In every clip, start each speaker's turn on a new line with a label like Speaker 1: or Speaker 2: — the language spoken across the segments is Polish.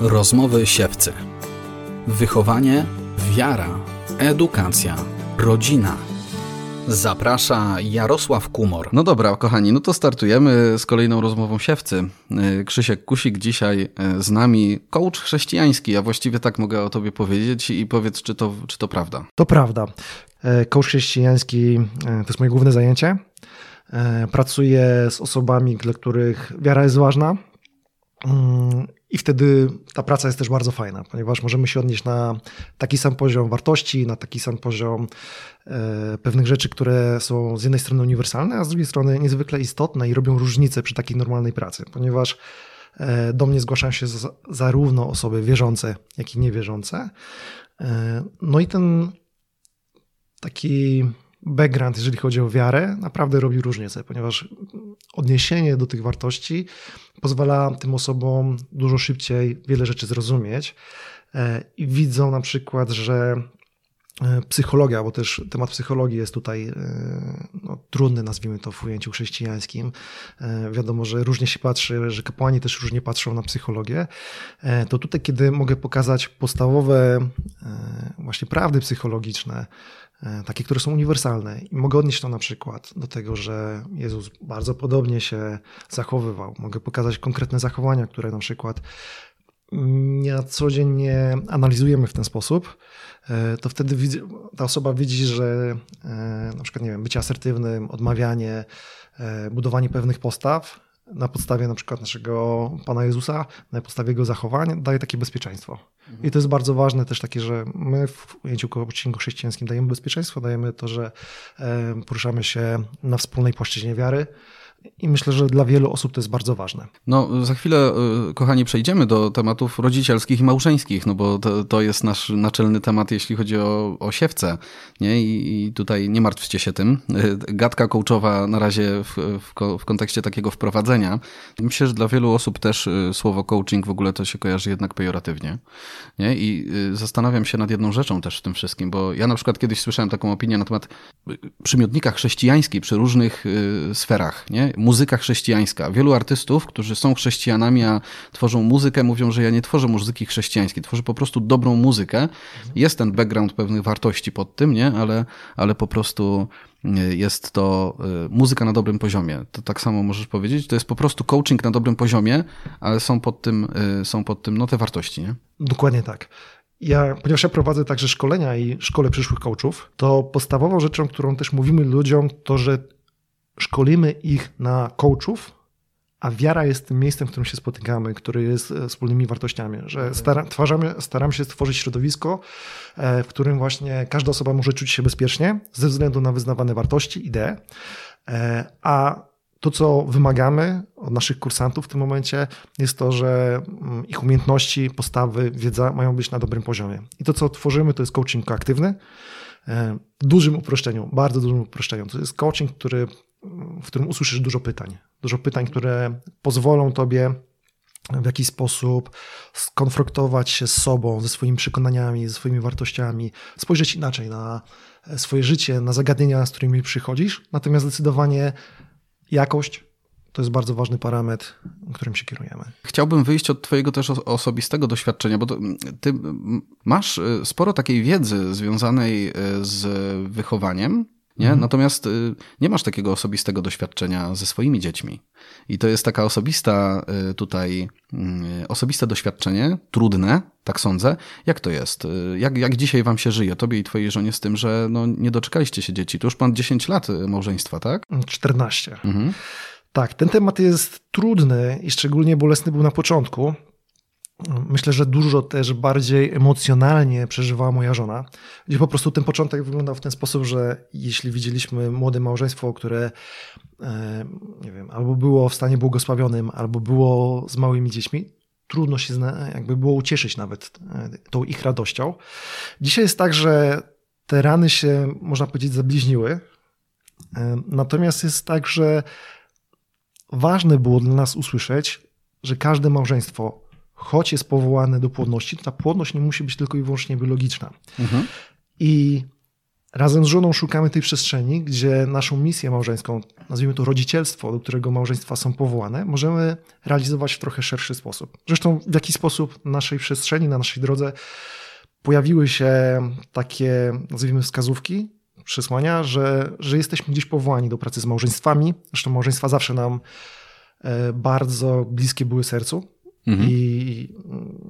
Speaker 1: Rozmowy siewcy. Wychowanie, wiara, edukacja, rodzina. Zaprasza Jarosław Kumor.
Speaker 2: No dobra, kochani, no to startujemy z kolejną rozmową siewcy. Y, Krzysiek Kusik dzisiaj y, z nami, coach chrześcijański, a właściwie tak mogę o tobie powiedzieć i powiedz, czy to, czy to prawda.
Speaker 3: To prawda. E, coach chrześcijański e, to jest moje główne zajęcie. E, pracuję z osobami, dla których wiara jest ważna. I wtedy ta praca jest też bardzo fajna, ponieważ możemy się odnieść na taki sam poziom wartości, na taki sam poziom pewnych rzeczy, które są z jednej strony uniwersalne, a z drugiej strony niezwykle istotne i robią różnicę przy takiej normalnej pracy, ponieważ do mnie zgłaszają się zarówno osoby wierzące, jak i niewierzące. No i ten taki background, jeżeli chodzi o wiarę, naprawdę robi różnicę, ponieważ odniesienie do tych wartości pozwala tym osobom dużo szybciej wiele rzeczy zrozumieć e, i widzą na przykład, że e, psychologia, bo też temat psychologii jest tutaj e, no, trudny, nazwijmy to w ujęciu chrześcijańskim. Wiadomo, że różnie się patrzy, że kapłani też różnie patrzą na psychologię. To tutaj, kiedy mogę pokazać podstawowe właśnie prawdy psychologiczne, takie, które są uniwersalne. I mogę odnieść to na przykład do tego, że Jezus bardzo podobnie się zachowywał. Mogę pokazać konkretne zachowania, które na przykład na co dzień nie analizujemy w ten sposób, e, to wtedy ta osoba widzi, że e, na przykład, nie wiem, bycie asertywnym, odmawianie, budowanie pewnych postaw na podstawie na przykład naszego Pana Jezusa, na podstawie jego zachowań, daje takie bezpieczeństwo. Mhm. I to jest bardzo ważne też takie, że my w ujęciu coachingu chrześcijańskim dajemy bezpieczeństwo, dajemy to, że poruszamy się na wspólnej płaszczyźnie wiary, i myślę, że dla wielu osób to jest bardzo ważne.
Speaker 2: No, za chwilę, y, kochani, przejdziemy do tematów rodzicielskich i małżeńskich, no bo to, to jest nasz naczelny temat, jeśli chodzi o, o siewce. Nie? I, I, tutaj nie martwcie się tym. Y, gadka coachowa na razie w, w, w kontekście takiego wprowadzenia. Myślę, że dla wielu osób też y, słowo coaching w ogóle to się kojarzy jednak pejoratywnie. Nie? I zastanawiam się nad jedną rzeczą też w tym wszystkim, bo ja na przykład kiedyś słyszałem taką opinię na temat przymiotnika chrześcijańskiej przy różnych sferach. Nie? Muzyka chrześcijańska. Wielu artystów, którzy są chrześcijanami, a tworzą muzykę, mówią, że ja nie tworzę muzyki chrześcijańskiej, tworzę po prostu dobrą muzykę. Jest ten background pewnych wartości pod tym, nie? Ale, ale po prostu e, jest to e, muzyka na dobrym poziomie. To tak samo możesz powiedzieć. To jest po prostu coaching na dobrym poziomie, ale są pod tym, e, są pod tym no, te wartości, nie?
Speaker 3: Dokładnie tak. Ja, ponieważ ja prowadzę także szkolenia i szkole przyszłych coachów, to podstawową rzeczą, którą też mówimy ludziom, to że szkolimy ich na coachów, a wiara jest tym miejscem, w którym się spotykamy, który jest e, wspólnymi wartościami, że stara, twarzamy, staramy się stworzyć środowisko, e, w którym właśnie każda osoba może czuć się bezpiecznie ze względu na wyznawane wartości, idee, e, a to, co wymagamy od naszych kursantów w tym momencie, jest to, że mm, ich umiejętności, postawy, wiedza mają być na dobrym poziomie. I to, co tworzymy, to jest coaching aktywny, w dużym uproszczeniu, bardzo dużym uproszczeniu. To jest coaching, który w którym usłyszysz dużo pytań. Dużo pytań, które pozwolą tobie w jakiś sposób skonfrontować się z sobą, ze swoimi przekonaniami, ze swoimi wartościami, spojrzeć inaczej na swoje życie, na zagadnienia, z którymi przychodzisz. Natomiast zdecydowanie jakość to jest bardzo ważny parametr, którym się kierujemy.
Speaker 2: Chciałbym wyjść od Twojego też osobistego doświadczenia, bo Ty masz y, sporo takiej wiedzy związanej y, z wychowaniem, nie? Mhm. Natomiast y, nie masz takiego osobistego doświadczenia ze swoimi dziećmi. I to jest taka osobista y, tutaj, y, osobiste doświadczenie, trudne, tak sądzę. Jak to jest? Jak, jak dzisiaj wam się żyje, tobie i twojej żonie z tym, że no, nie doczekaliście się dzieci? To już pan 10 lat małżeństwa, tak?
Speaker 3: 14. Mhm. Tak, ten temat jest trudny i szczególnie bolesny był na początku, Myślę, że dużo też bardziej emocjonalnie przeżywała moja żona, gdzie po prostu ten początek wyglądał w ten sposób, że jeśli widzieliśmy młode małżeństwo, które e, nie wiem, albo było w stanie błogosławionym, albo było z małymi dziećmi, trudno się jakby było ucieszyć nawet e, tą ich radością. Dzisiaj jest tak, że te rany się, można powiedzieć, zabliźniły. E, natomiast jest tak, że ważne było dla nas usłyszeć, że każde małżeństwo choć jest powołane do płodności, to ta płodność nie musi być tylko i wyłącznie biologiczna. Mhm. I razem z żoną szukamy tej przestrzeni, gdzie naszą misję małżeńską, nazwijmy to rodzicielstwo, do którego małżeństwa są powołane, możemy realizować w trochę szerszy sposób. Zresztą w jaki sposób na naszej przestrzeni, na naszej drodze pojawiły się takie, nazwijmy wskazówki, przesłania, że, że jesteśmy gdzieś powołani do pracy z małżeństwami. Zresztą małżeństwa zawsze nam e, bardzo bliskie były sercu. Mhm. I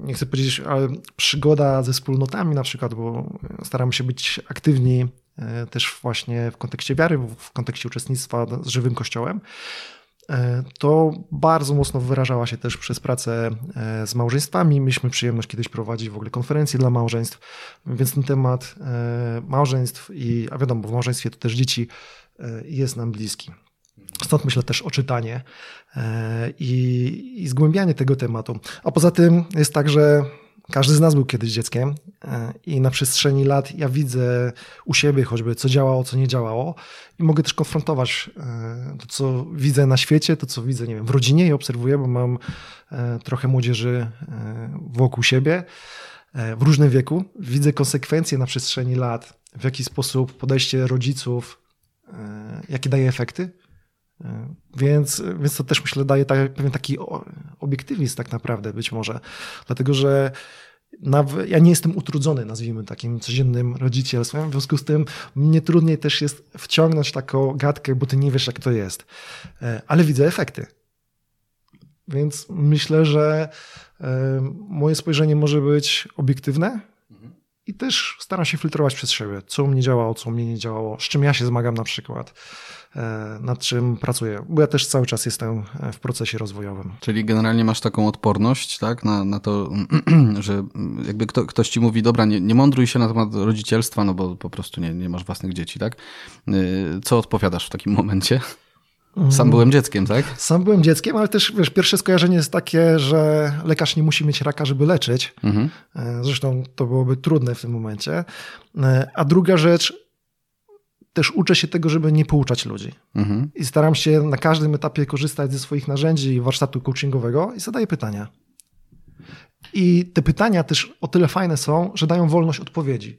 Speaker 3: nie chcę powiedzieć, ale przygoda ze wspólnotami na przykład, bo staramy się być aktywni e, też właśnie w kontekście wiary, w kontekście uczestnictwa z żywym kościołem. E, to bardzo mocno wyrażała się też przez pracę e, z małżeństwami. Mieliśmy przyjemność kiedyś prowadzić w ogóle konferencje dla małżeństw, więc ten temat małżeństw i, a wiadomo, w małżeństwie to też dzieci jest nam bliski. Stąd myślę też o czytanie e, i, i zgłębianie tego tematu. A poza tym jest tak, że każdy z nas był kiedyś dzieckiem e, i na przestrzeni lat ja widzę u siebie choćby, co działało, co nie działało i mogę też konfrontować e, to, co widzę na świecie, to, co widzę nie wiem, w rodzinie i obserwuję, bo mam trochę młodzieży wokół siebie w różnym wieku. Widzę konsekwencje na przestrzeni lat, w jaki sposób podejście rodziców, jakie daje efekty więc, więc to też myślę daje tak, pewien taki obiektywizm tak naprawdę być może. Dlatego, że nawet, ja nie jestem utrudzony, nazwijmy takim codziennym rodzicielstwem, w związku z tym mnie trudniej też jest wciągnąć taką gadkę, bo ty nie wiesz jak to jest. E, ale widzę efekty. Więc myślę, że e, moje spojrzenie może być obiektywne, i też staram się filtrować przez siebie, co u mnie działało, co u mnie nie działało, z czym ja się zmagam na przykład, nad czym pracuję, bo ja też cały czas jestem e, w procesie rozwojowym.
Speaker 2: Czyli generalnie masz taką odporność, tak, na, na to, że jakby kto, ktoś ci mówi, dobra, nie, nie mądruj się na temat rodzicielstwa, no bo po prostu nie, nie masz własnych dzieci, tak? E, co odpowiadasz w takim momencie? Sam byłem dzieckiem, tak?
Speaker 3: Sam byłem dzieckiem, ale też wiesz, pierwsze skojarzenie jest takie, że lekarz nie musi mieć raka, żeby leczyć. Mhm. E, zresztą to byłoby trudne w tym momencie. E, a druga rzecz, też uczę się tego, żeby nie pouczać ludzi. Mhm. I staram się na każdym etapie korzystać ze swoich narzędzi warsztatu coachingowego i zadaję pytania. I te pytania też o tyle fajne są, że dają wolność odpowiedzi.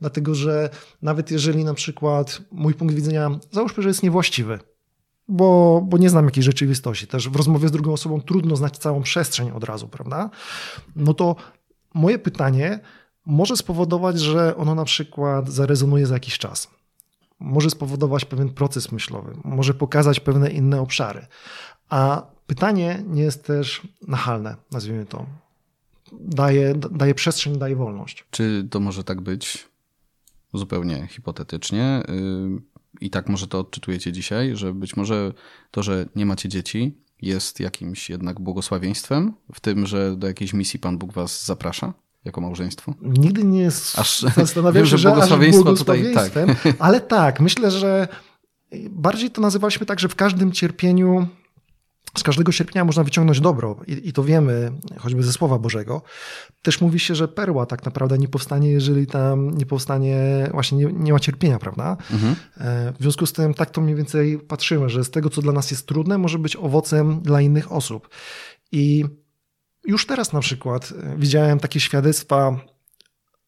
Speaker 3: Dlatego, że nawet jeżeli na przykład mój punkt widzenia, załóżmy, że jest niewłaściwy, bo, bo nie znam jakiejś rzeczywistości. Też w rozmowie z drugą osobą trudno znać całą przestrzeń od razu, prawda? No to moje pytanie może spowodować, że ono na przykład zarezonuje za jakiś czas. Może spowodować pewien proces myślowy, może pokazać pewne inne obszary. A pytanie nie jest też nachalne, nazwijmy to. Daje, daje przestrzeń, daje wolność.
Speaker 2: Czy to może tak być zupełnie hipotetycznie? Yy i tak może to odczytujecie dzisiaj, że być może to, że nie macie dzieci, jest jakimś jednak błogosławieństwem w tym, że do jakiejś misji Pan Bóg was zaprasza jako małżeństwo?
Speaker 3: Nigdy nie jest. Aż zastanawiam się, że błogosławieństwo, aż błogosławieństwem, tutaj, tak. ale tak, myślę, że bardziej to nazywaliśmy tak, że w każdym cierpieniu z każdego sierpnia można wyciągnąć dobro I, i, to wiemy choćby ze Słowa Bożego. Też mówi się, że perła tak naprawdę nie powstanie, jeżeli tam nie powstanie, właśnie nie, nie ma cierpienia, prawda? Mhm. E, w związku z tym tak to mniej więcej patrzymy, że z tego, co dla nas jest trudne, może być owocem dla innych osób. I już teraz na przykład e, widziałem takie świadectwa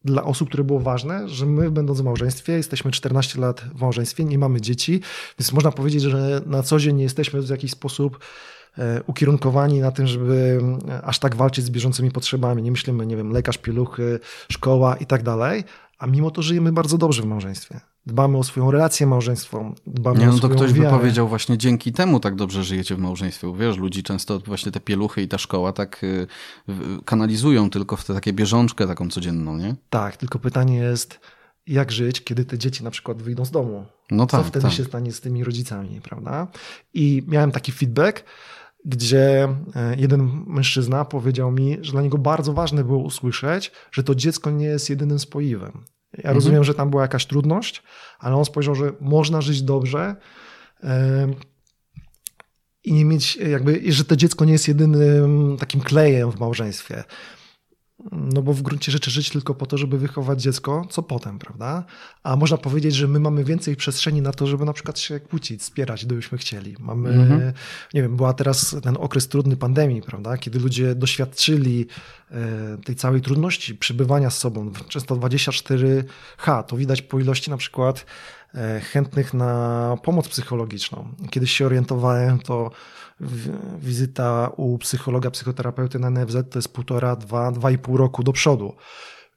Speaker 3: dla osób, które było ważne, że my będąc w małżeństwie, jesteśmy 14 lat w małżeństwie, nie mamy dzieci, więc można powiedzieć, że na co dzień nie jesteśmy w jakiś sposób E, ukierunkowani na tym, żeby e, aż tak walczyć z bieżącymi potrzebami. Nie myślimy, nie wiem, lekarz, pieluchy, szkoła i tak dalej, a mimo to żyjemy bardzo dobrze w małżeństwie. Dbamy o swoją relację małżeństwą, dbamy nie, no o swoją
Speaker 2: to ktoś
Speaker 3: wiarę.
Speaker 2: by powiedział właśnie dzięki temu tak dobrze żyjecie w małżeństwie. Wiesz, ludzi często właśnie te pieluchy i ta szkoła tak y, kanalizują tylko w tę takie bieżączkę taką codzienną, nie?
Speaker 3: Tak, tylko pytanie jest, jak żyć, kiedy te dzieci na przykład wyjdą z domu? No tak, Co wtedy tak. się stanie z tymi rodzicami, prawda? I miałem taki feedback, gdzie e, jeden mężczyzna powiedział mi, że dla niego bardzo ważne było usłyszeć, że to dziecko nie jest jedynym spoiwem. Ja mhm. rozumiem, że tam była jakaś trudność, ale on spojrzał, że można żyć dobrze i nie mieć jakby, że to dziecko nie jest jedynym takim klejem w małżeństwie. No bo w gruncie rzeczy żyć tylko po to, żeby wychować dziecko, co potem, prawda? A można powiedzieć, że my mamy więcej przestrzeni na to, żeby na przykład się kłócić, wspierać, gdybyśmy chcieli. Mamy, mhm. nie wiem, była teraz ten okres trudny pandemii, prawda? Kiedy ludzie doświadczyli e, tej całej trudności przebywania z sobą, często 24H, to widać po ilości na przykład chętnych na pomoc psychologiczną. Kiedyś się orientowałem, to wizyta u psychologa, psychoterapeuty na NFZ to jest półtora, dwa, dwa i pół roku do przodu.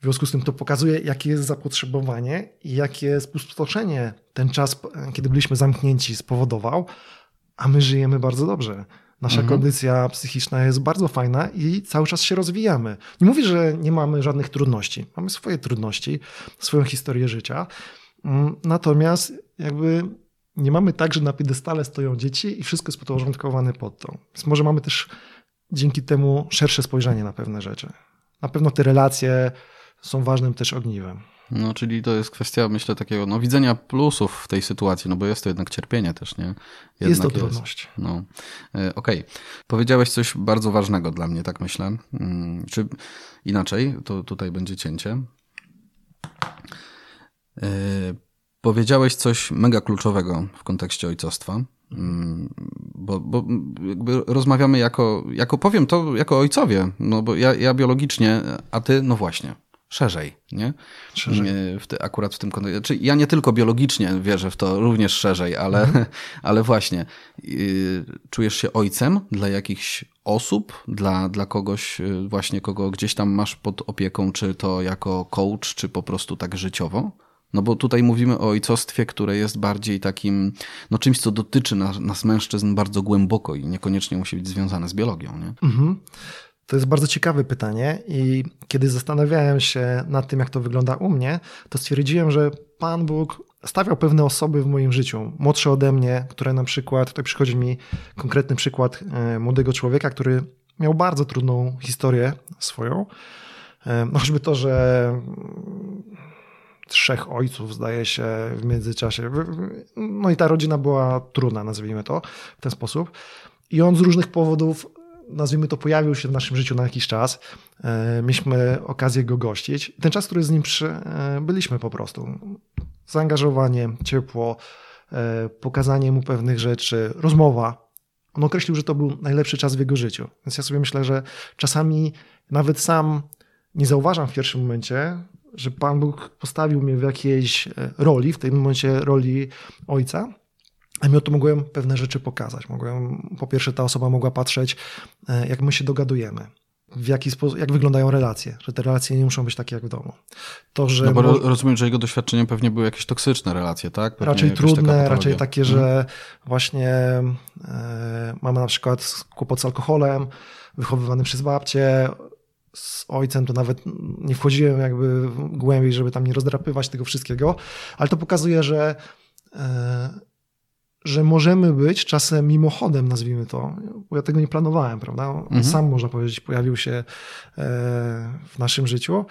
Speaker 3: W związku z tym to pokazuje, jakie jest zapotrzebowanie i jakie spustoszenie ten czas, kiedy byliśmy zamknięci, spowodował, a my żyjemy bardzo dobrze. Nasza mhm. kondycja psychiczna jest bardzo fajna i cały czas się rozwijamy. Nie mówię, że nie mamy żadnych trudności. Mamy swoje trudności, swoją historię życia. Mm, natomiast jakby nie mamy tak, że na piedestale stoją dzieci i wszystko jest podporządkowane pod to. Więc może mamy też dzięki temu szersze spojrzenie na pewne rzeczy. Na pewno te relacje są ważnym też ogniwem.
Speaker 2: No, czyli to jest kwestia, myślę, takiego no, widzenia plusów w tej sytuacji, no bo jest to jednak cierpienie też, nie? Jednak
Speaker 3: jest to trudność.
Speaker 2: No. E, okej. Okay. Powiedziałeś coś bardzo ważnego dla mnie, tak myślę. Hmm, czy inaczej, to tutaj będzie cięcie. E, Powiedziałeś coś mega kluczowego w kontekście ojcostwa, mm, bo, bo jakby rozmawiamy jako, jako, powiem to jako ojcowie, no bo ja, ja biologicznie, a ty, no właśnie, szerzej, nie?
Speaker 3: Szerzej.
Speaker 2: W te, akurat w tym kontekście. Znaczy, ja nie tylko biologicznie wierzę w to, również szerzej, ale, mhm. ale właśnie, yy, czujesz się ojcem dla jakichś osób, dla, dla kogoś y, właśnie, kogo gdzieś tam masz pod opieką, czy to jako coach, czy po prostu tak życiowo? No bo tutaj mówimy o ojcostwie, które jest bardziej takim, no czymś, co dotyczy nas, nas mężczyzn bardzo głęboko i niekoniecznie musi być związane z biologią. Nie? Mhm.
Speaker 3: To jest bardzo ciekawe pytanie i kiedy zastanawiałem się nad tym, jak to wygląda u mnie, to stwierdziłem, że Pan Bóg stawiał pewne osoby w moim życiu, młodsze ode mnie, które na przykład, tutaj przychodzi mi konkretny przykład e, młodego człowieka, który miał bardzo trudną historię swoją. E, no choćby to, że trzech ojców, zdaje się, w międzyczasie. No i ta rodzina była trudna, nazwijmy to w ten sposób. I on z różnych powodów, nazwijmy to, pojawił się w naszym życiu na jakiś czas. E, mieliśmy okazję go gościć. Ten czas, który z nim przy, e, byliśmy po prostu. Zaangażowanie, ciepło, e, pokazanie mu pewnych rzeczy, rozmowa. On określił, że to był najlepszy czas w jego życiu. Więc ja sobie myślę, że czasami nawet sam nie zauważam w pierwszym momencie, że Pan Bóg postawił mnie w jakiejś e, roli, w tym momencie roli ojca, a mi o to mogłem pewne rzeczy pokazać. Mogłem, po pierwsze, ta osoba mogła patrzeć, e, jak my się dogadujemy. W jaki sposób, jak wyglądają relacje, że te relacje nie muszą być takie jak w domu.
Speaker 2: To, że no bo może... rozumiem, że jego doświadczeniem pewnie były jakieś toksyczne relacje, tak?
Speaker 3: Pewnie raczej trudne, raczej takie, że hmm. właśnie e, mamy na przykład kłopot z alkoholem, wychowywany przez babcię, z ojcem to nawet nie wchodziłem jakby głębiej, żeby tam nie rozdrapywać tego wszystkiego, ale to pokazuje, że, e, że możemy być czasem mimochodem, nazwijmy to, bo ja tego nie planowałem, prawda? Mhm. sam, można powiedzieć, pojawił się e, w naszym życiu.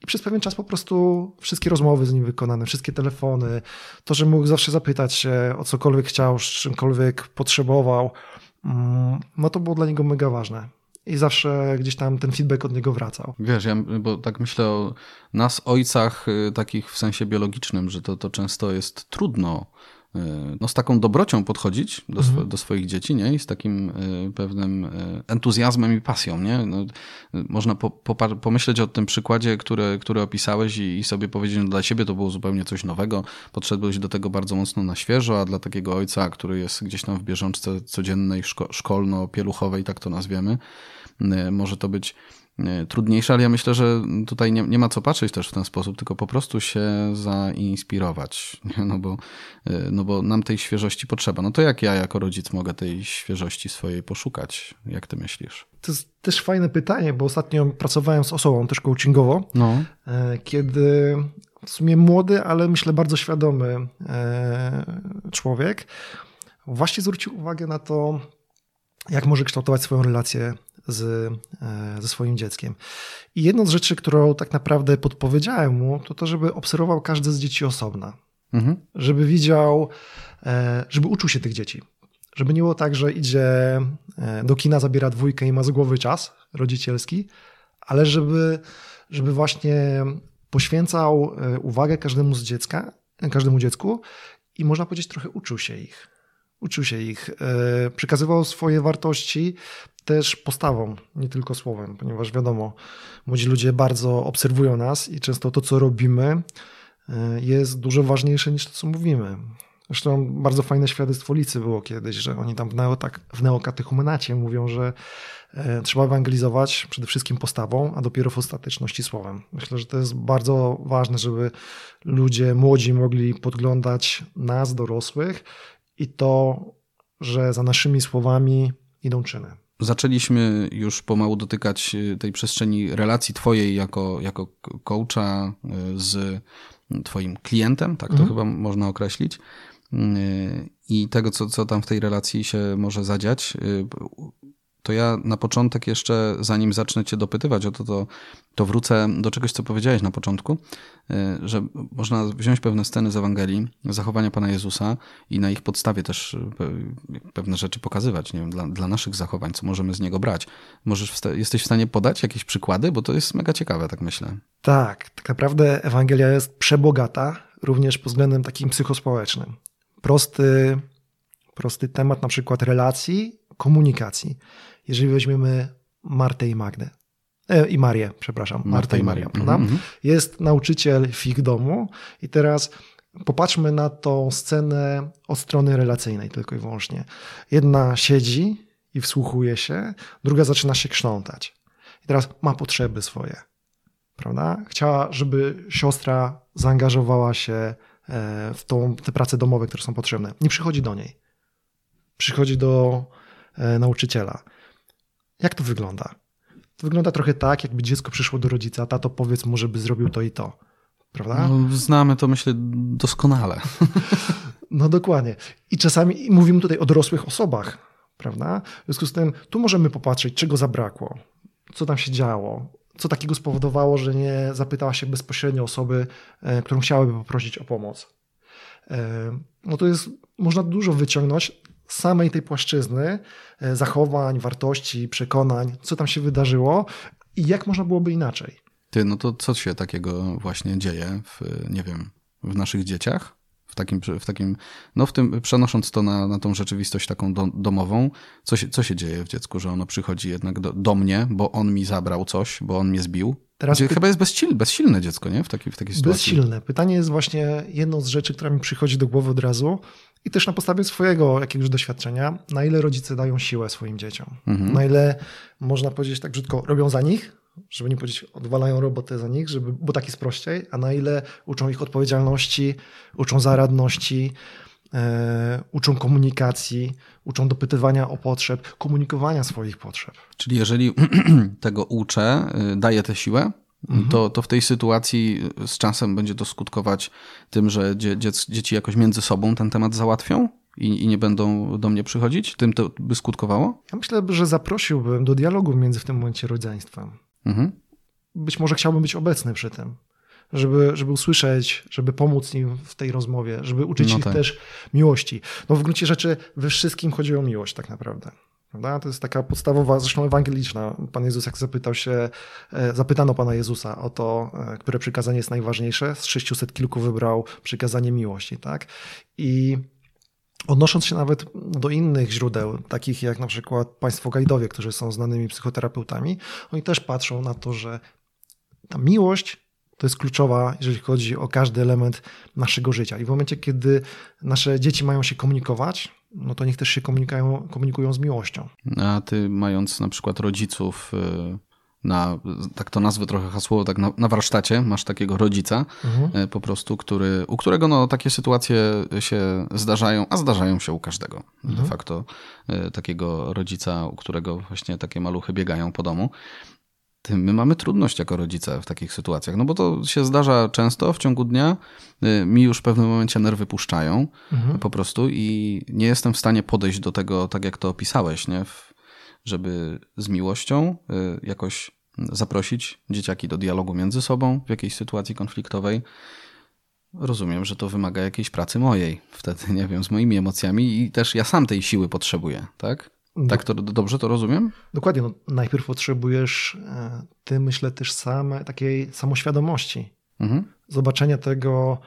Speaker 3: I przez pewien czas po prostu wszystkie rozmowy z nim wykonane, wszystkie telefony, to, że mógł zawsze zapytać się o cokolwiek chciał, czymkolwiek potrzebował, mm, no to było dla niego mega ważne i zawsze gdzieś tam ten feedback od niego wracał.
Speaker 2: Wiesz, ja, bo tak myślę o nas ojcach y, takich w sensie biologicznym, że to, to często jest trudno no, z taką dobrocią podchodzić do, mhm. do swoich dzieci, nie? I z takim y, pewnym entuzjazmem i pasją, nie? No, można po, po, pomyśleć o tym przykładzie, który, który opisałeś i, i sobie powiedzieć, że no, dla siebie to było zupełnie coś nowego. Podszedłeś do tego bardzo mocno na świeżo, a dla takiego ojca, który jest gdzieś tam w bieżączce codziennej, szko szkolno-pieluchowej, tak to nazwiemy, może to być trudniejsze, ale ja myślę, że tutaj nie, nie ma co patrzeć też w ten sposób, tylko po prostu się zainspirować, no bo, e, no bo nam tej świeżości potrzeba. No to jak ja jako rodzic mogę tej świeżości swojej poszukać? Jak ty myślisz?
Speaker 3: To jest też fajne pytanie, bo ostatnio pracowałem z osobą też coachingowo, no. kiedy w sumie młody, ale myślę bardzo świadomy człowiek właśnie zwrócił uwagę na to, jak może kształtować swoją relację z, e, ze swoim dzieckiem. I jedną z rzeczy, którą tak naprawdę podpowiedziałem mu, to to, żeby obserwował każde z dzieci osobna. Mhm. Żeby widział, e, żeby uczył się tych dzieci. Żeby nie było tak, że idzie e, do kina, zabiera dwójkę i ma z głowy czas rodzicielski, ale żeby, żeby właśnie poświęcał uwagę każdemu z dziecka, każdemu dziecku i można powiedzieć trochę uczył się ich. Uczył się ich, przekazywał swoje wartości też postawą, nie tylko słowem, ponieważ wiadomo, młodzi ludzie bardzo obserwują nas i często to, co robimy, e, jest dużo ważniejsze niż to, co mówimy. Zresztą bardzo fajne świadectwo Licy było kiedyś, że oni tam w, neo, tak, w neokatechumenacie mówią, że e, trzeba ewangelizować przede wszystkim postawą, a dopiero w ostateczności słowem. Myślę, że to jest bardzo ważne, żeby ludzie młodzi mogli podglądać nas, dorosłych i to, że za naszymi słowami idą czyny.
Speaker 2: Zaczęliśmy już pomału dotykać e, tej przestrzeni relacji twojej jako, jako coacha e, z twoim klientem, tak to mhm. chyba można określić. Y, i tego, co, co tam w tej relacji się może zadziać, y, to ja na początek jeszcze, zanim zacznę cię dopytywać o to, to, to wrócę do czegoś, co powiedziałeś na początku, y, że można wziąć pewne sceny z Ewangelii, zachowania Pana Jezusa i na ich podstawie też pewne rzeczy pokazywać, nie wiem, dla, dla naszych zachowań, co możemy z niego brać. Możesz, jesteś w stanie podać jakieś przykłady, bo to jest mega ciekawe, tak myślę.
Speaker 3: Tak, tak naprawdę Ewangelia jest przebogata, również pod względem takim psychospołecznym prosty, prosty temat na przykład relacji, komunikacji. Jeżeli weźmiemy Martę i Magdę, e, i Marię, przepraszam, Marta, Marta i Maria, prawda? Mm -hmm. Jest nauczyciel w ich domu i teraz popatrzmy na tą scenę od strony relacyjnej tylko i wyłącznie. Jedna siedzi i wsłuchuje się, druga zaczyna się krzątać. I teraz ma potrzeby swoje, prawda? Chciała, żeby siostra zaangażowała się E, w tą, te prace domowe, które są potrzebne. Nie przychodzi do niej. Przychodzi do e, nauczyciela. Jak to wygląda? To wygląda trochę tak, jakby dziecko przyszło do rodzica, tato powiedz mu, żeby zrobił to i to. Prawda?
Speaker 2: No, znamy to, myślę, doskonale.
Speaker 3: No dokładnie. I czasami mówimy tutaj o dorosłych osobach, prawda? W związku z tym tu możemy popatrzeć, czego zabrakło, co tam się działo, co takiego spowodowało, że nie zapytała się bezpośrednio osoby, e, którą chciałaby poprosić o pomoc. E, no to jest, można dużo wyciągnąć samej tej płaszczyzny e, zachowań, wartości, przekonań, co tam się wydarzyło i jak można byłoby inaczej.
Speaker 2: Ty, no to co się takiego właśnie dzieje w, nie wiem, w naszych dzieciach? w takim, w takim no w tym, przenosząc to na, na tą rzeczywistość taką do, domową, co się, co się dzieje w dziecku, że ono przychodzi jednak do, do mnie, bo on mi zabrał coś, bo on mnie zbił? Teraz py... Chyba jest bezsilne, bezsilne dziecko, nie? W, taki, w takiej sytuacji.
Speaker 3: Bezsilne. Pytanie jest właśnie jedną z rzeczy, która mi przychodzi do głowy od razu i też na podstawie swojego jakiegoś doświadczenia, na ile rodzice dają siłę swoim dzieciom. Mhm. Na ile, można powiedzieć tak brzydko, robią za nich, żeby nie powiedzieć, odwalają robotę za nich, żeby, bo tak jest prościej, a na ile uczą ich odpowiedzialności, uczą zaradności, e, uczą komunikacji, uczą dopytywania o potrzeb, komunikowania swoich potrzeb.
Speaker 2: Czyli jeżeli tego uczę, y, daję tę siłę, mhm. to, to w tej sytuacji z czasem będzie to skutkować tym, że dzie, dzieci jakoś między sobą ten temat załatwią? I, i, nie będą do mnie przychodzić? Tym to by skutkowało?
Speaker 3: Ja myślę, że zaprosiłbym do dialogu między w tym momencie rodzeństwem. Mhm. Być może chciałbym być obecny przy tym, żeby, żeby usłyszeć, żeby pomóc im w tej rozmowie, żeby uczyć no ich tak. też miłości. No w gruncie rzeczy we wszystkim chodzi o miłość tak naprawdę. Prawda? To jest taka podstawowa, zresztą ewangeliczna. Pan Jezus, jak zapytał się, e, zapytano Pana Jezusa o to, e, które przykazanie jest najważniejsze, z 600 kilku wybrał przykazanie miłości. Tak? I Odnosząc się nawet do innych źródeł, takich jak na przykład państwo gajdowie, którzy są znanymi psychoterapeutami, oni też patrzą na to, że ta miłość to jest kluczowa, jeżeli chodzi o każdy element naszego życia. I w momencie, kiedy nasze dzieci mają się komunikować, no to niech też się komunikują, komunikują z miłością.
Speaker 2: A ty, mając na przykład rodziców, y, na, tak to nazwę trochę hasłowo, tak na, na warsztacie masz takiego rodzica mhm. E, po prostu, który, u którego no, takie sytuacje się zdarzają, a zdarzają się u każdego. Mhm. De facto e, takiego rodzica, u którego właśnie takie maluchy biegają po domu. My mamy trudność jako rodzice w takich sytuacjach, no bo to się zdarza często w ciągu dnia. E, mi już w pewnym momencie nerwy puszczają mhm. po prostu i nie jestem w stanie podejść do tego tak, jak to opisałeś, nie? żeby z miłością jakoś zaprosić dzieciaki do dialogu między sobą w jakiejś sytuacji konfliktowej. Rozumiem, że to wymaga jakiejś pracy mojej, wtedy nie wiem, z moimi emocjami i też ja sam tej siły potrzebuję, tak? Tak to dobrze to rozumiem?
Speaker 3: Dokładnie. No, najpierw potrzebujesz, e, ty myślę, też same takiej samoświadomości. Mhm. Zobaczenia tego,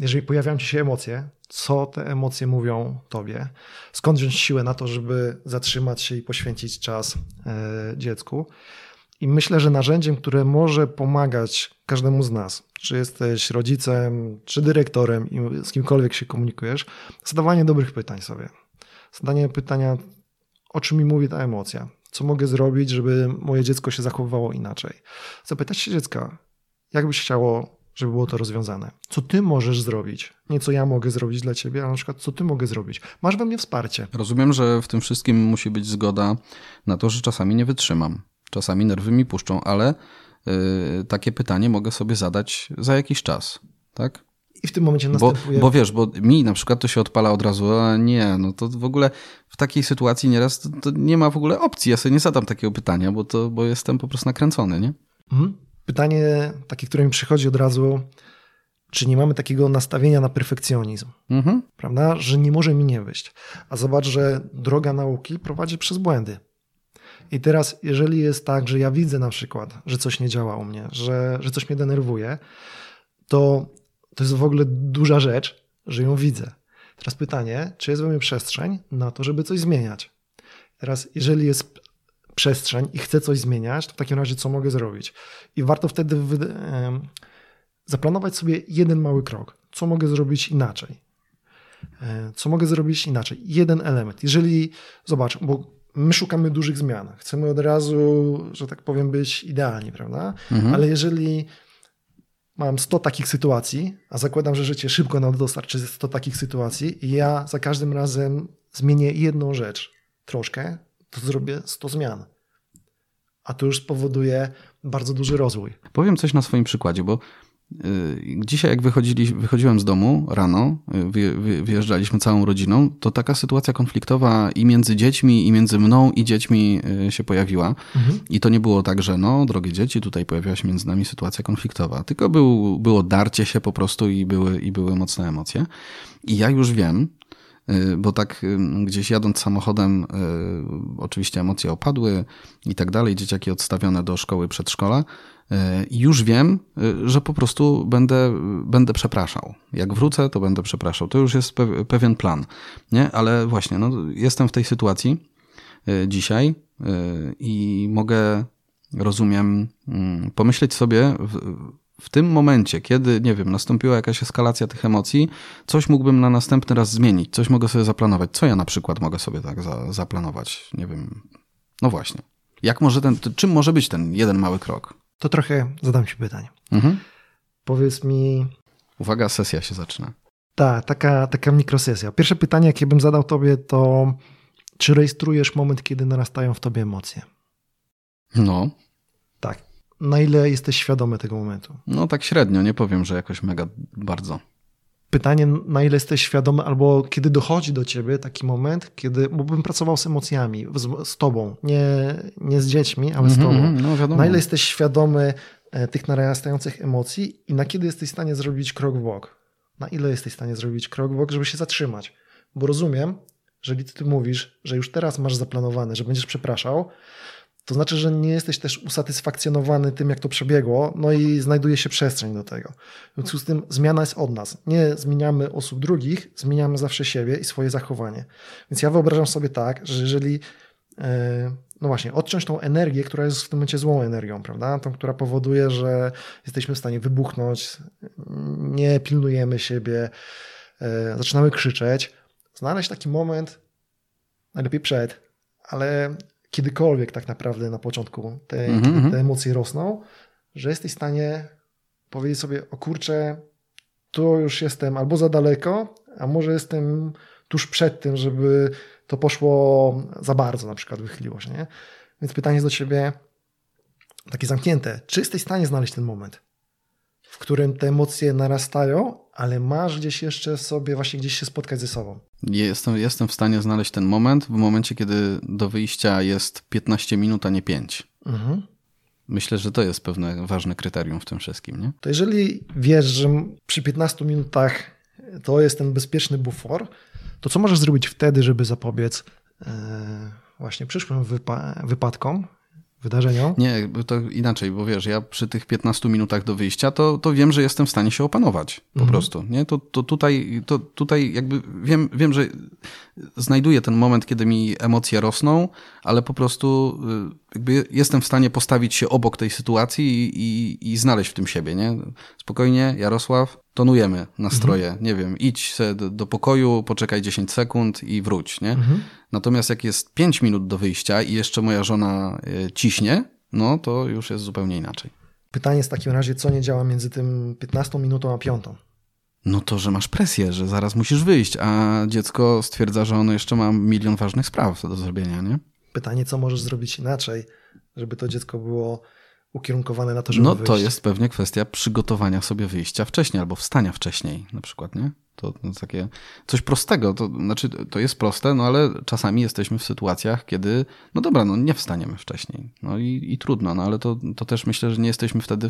Speaker 3: jeżeli pojawiają ci się emocje, co te emocje mówią tobie, skąd wziąć siłę na to, żeby zatrzymać się i poświęcić czas e, dziecku. I myślę, że narzędziem, które może pomagać każdemu z nas, czy jesteś rodzicem, czy dyrektorem i z kimkolwiek się komunikujesz, zadawanie dobrych pytań sobie. Zadanie pytania, o czym mi mówi ta emocja, co mogę zrobić, żeby moje dziecko się zachowywało inaczej. Zapytać się dziecka, jak byś chciało, żeby było to rozwiązane. Co ty możesz zrobić? Nie co ja mogę zrobić dla ciebie, ale na przykład co ty mogę zrobić. Masz we mnie wsparcie.
Speaker 2: Rozumiem, że w tym wszystkim musi być zgoda na to, że czasami nie wytrzymam. Czasami nerwy mi puszczą, ale yy, takie pytanie mogę sobie zadać za jakiś czas, tak?
Speaker 3: I w tym momencie następuje...
Speaker 2: Bo, bo wiesz, bo mi na przykład to się odpala od razu, a nie, no to w ogóle w takiej sytuacji nieraz to, to nie ma w ogóle opcji. Ja sobie nie zadam takiego pytania, bo, to, bo jestem po prostu nakręcony, nie?
Speaker 3: Mhm. Pytanie takie, które mi przychodzi od razu, czy nie mamy takiego nastawienia na perfekcjonizm, mhm. prawda? Że nie może mi nie wyjść. A zobacz, że droga nauki prowadzi przez błędy. I teraz, jeżeli jest tak, że ja widzę na przykład, że coś nie działa u mnie, że, że coś mnie denerwuje, to to jest w ogóle duża rzecz, że ją widzę. Teraz pytanie, czy jest we mnie przestrzeń na to, żeby coś zmieniać? Teraz, jeżeli jest przestrzeń i chcę coś zmieniać, to w takim razie co mogę zrobić? I warto wtedy zaplanować sobie jeden mały krok. Co mogę zrobić inaczej? E, co mogę zrobić inaczej? Jeden element. Jeżeli, zobacz, bo my szukamy dużych zmian. Chcemy od razu, że tak powiem, być idealni, prawda? Mhm. Ale jeżeli mam 100 takich sytuacji, a zakładam, że życie szybko nam dostarczy 100 takich sytuacji i ja za każdym razem zmienię jedną rzecz troszkę, to zrobię 100 zmian. A to już spowoduje bardzo duży rozwój.
Speaker 2: Powiem coś na swoim przykładzie, bo dzisiaj, jak wychodzili, wychodziłem z domu rano, y, wyjeżdżaliśmy całą rodziną, to taka sytuacja konfliktowa i między dziećmi, i między mną i dziećmi y, się pojawiła. Mhm. I to nie było tak, że no, drogie dzieci, tutaj pojawiła się między nami sytuacja konfliktowa, tylko był, było darcie się po prostu i były, i były mocne emocje. I ja już wiem, bo tak gdzieś jadąc samochodem, oczywiście emocje opadły i tak dalej, dzieciaki odstawione do szkoły, przedszkola, już wiem, że po prostu będę, będę przepraszał. Jak wrócę, to będę przepraszał. To już jest pewien plan, nie? Ale właśnie, no, jestem w tej sytuacji e, dzisiaj e, i mogę, rozumiem, mm, pomyśleć sobie w, w tym momencie, kiedy, nie wiem, nastąpiła jakaś eskalacja tych emocji, coś mógłbym na następny raz zmienić, coś mogę sobie zaplanować. Co ja na przykład mogę sobie tak za, zaplanować? Nie wiem. No właśnie. Jak może ten, czym może być ten jeden mały krok?
Speaker 3: To trochę zadam Ci pytanie. Mhm. Powiedz mi.
Speaker 2: Uwaga, sesja się zaczyna.
Speaker 3: Tak, taka, taka mikrosesja. Pierwsze pytanie, jakie bym zadał Tobie, to czy rejestrujesz moment, kiedy narastają w Tobie emocje?
Speaker 2: No.
Speaker 3: Tak. Na ile jesteś świadomy tego momentu?
Speaker 2: No tak średnio, nie powiem, że jakoś mega bardzo
Speaker 3: pytanie, na ile jesteś świadomy, albo kiedy dochodzi do ciebie taki moment, kiedy, bo bym pracował z emocjami, z, z tobą, nie, nie z dziećmi, ale z mhm, tobą. Mm, no, na ile jesteś świadomy e, tych narastających emocji i na kiedy jesteś w stanie zrobić krok w bok? Na ile jesteś w stanie zrobić krok w bok, żeby się zatrzymać? Bo rozumiem, jeżeli ty mówisz, że już teraz masz zaplanowane, że będziesz przepraszał, to znaczy, że nie jesteś też usatysfakcjonowany tym, jak to przebiegło, no i znajduje się przestrzeń do tego. W związku z tym zmiana jest od nas. Nie zmieniamy osób drugich, zmieniamy zawsze siebie i swoje zachowanie. Więc ja wyobrażam sobie tak, że jeżeli, e, no właśnie, odciąć tą energię, która jest w tym momencie złą energią, prawda? Tą, która powoduje, że jesteśmy w stanie wybuchnąć, nie pilnujemy siebie, e, zaczynamy krzyczeć. Znaleźć taki moment, najlepiej przed, ale kiedykolwiek tak naprawdę na początku te, mm -hmm. te emocje rosną, że jesteś w stanie powiedzieć sobie, o kurczę, tu już jestem albo za daleko, a może jestem tuż przed tym, żeby to poszło za bardzo, na przykład wychyliło się. Nie? Więc pytanie jest do ciebie takie zamknięte. Czy jesteś w stanie znaleźć ten moment, w którym te emocje narastają, ale masz gdzieś jeszcze sobie właśnie gdzieś się spotkać ze sobą?
Speaker 2: Jestem, jestem w stanie znaleźć ten moment w momencie, kiedy do wyjścia jest 15 minut, a nie 5. Mhm. Myślę, że to jest pewne ważne kryterium w tym wszystkim. Nie?
Speaker 3: To jeżeli wiesz, że przy 15 minutach to jest ten bezpieczny bufor, to co możesz zrobić wtedy, żeby zapobiec e, właśnie przyszłym wypa wypadkom, wydarzeniom.
Speaker 2: Nie, to inaczej, bo wiesz, ja przy tych 15 minutach do wyjścia, to, to wiem, że jestem w stanie się opanować po
Speaker 3: Mhm.
Speaker 2: prostu. Nie? To, to, tutaj, to tutaj jakby wiem, wiem, że znajduję ten moment, kiedy mi emocje rosną, ale po prostu y, jakby jestem w stanie postawić się obok tej sytuacji i, i, i znaleźć w tym siebie. Nie? Spokojnie, Jarosław, tonujemy nastroje.
Speaker 3: Mhm.
Speaker 2: Nie wiem, idź do, do pokoju, poczekaj 10 sekund i wróć. Nie?
Speaker 3: Mhm.
Speaker 2: Natomiast jak jest 5 minut do wyjścia i jeszcze moja żona y, ciśnie, no to już jest zupełnie inaczej.
Speaker 3: Pytanie jest w takim razie, co nie działa między tym 15 minutą a 5.
Speaker 2: No to, że masz presję, że zaraz musisz wyjść, a dziecko stwierdza, że ono jeszcze ma milion ważnych spraw do zrobienia, nie?
Speaker 3: Pytanie, co możesz zrobić inaczej, żeby to dziecko było ukierunkowane na to, żeby
Speaker 2: No
Speaker 3: wyjść.
Speaker 2: to jest pewnie kwestia przygotowania sobie wyjścia wcześniej albo wstania wcześniej na przykład, nie? To, to takie coś prostego, to znaczy to jest proste, no ale czasami jesteśmy w sytuacjach, kiedy no dobra, no nie wstaniemy wcześniej. No i, i trudno, no ale to, to też myślę, że nie jesteśmy wtedy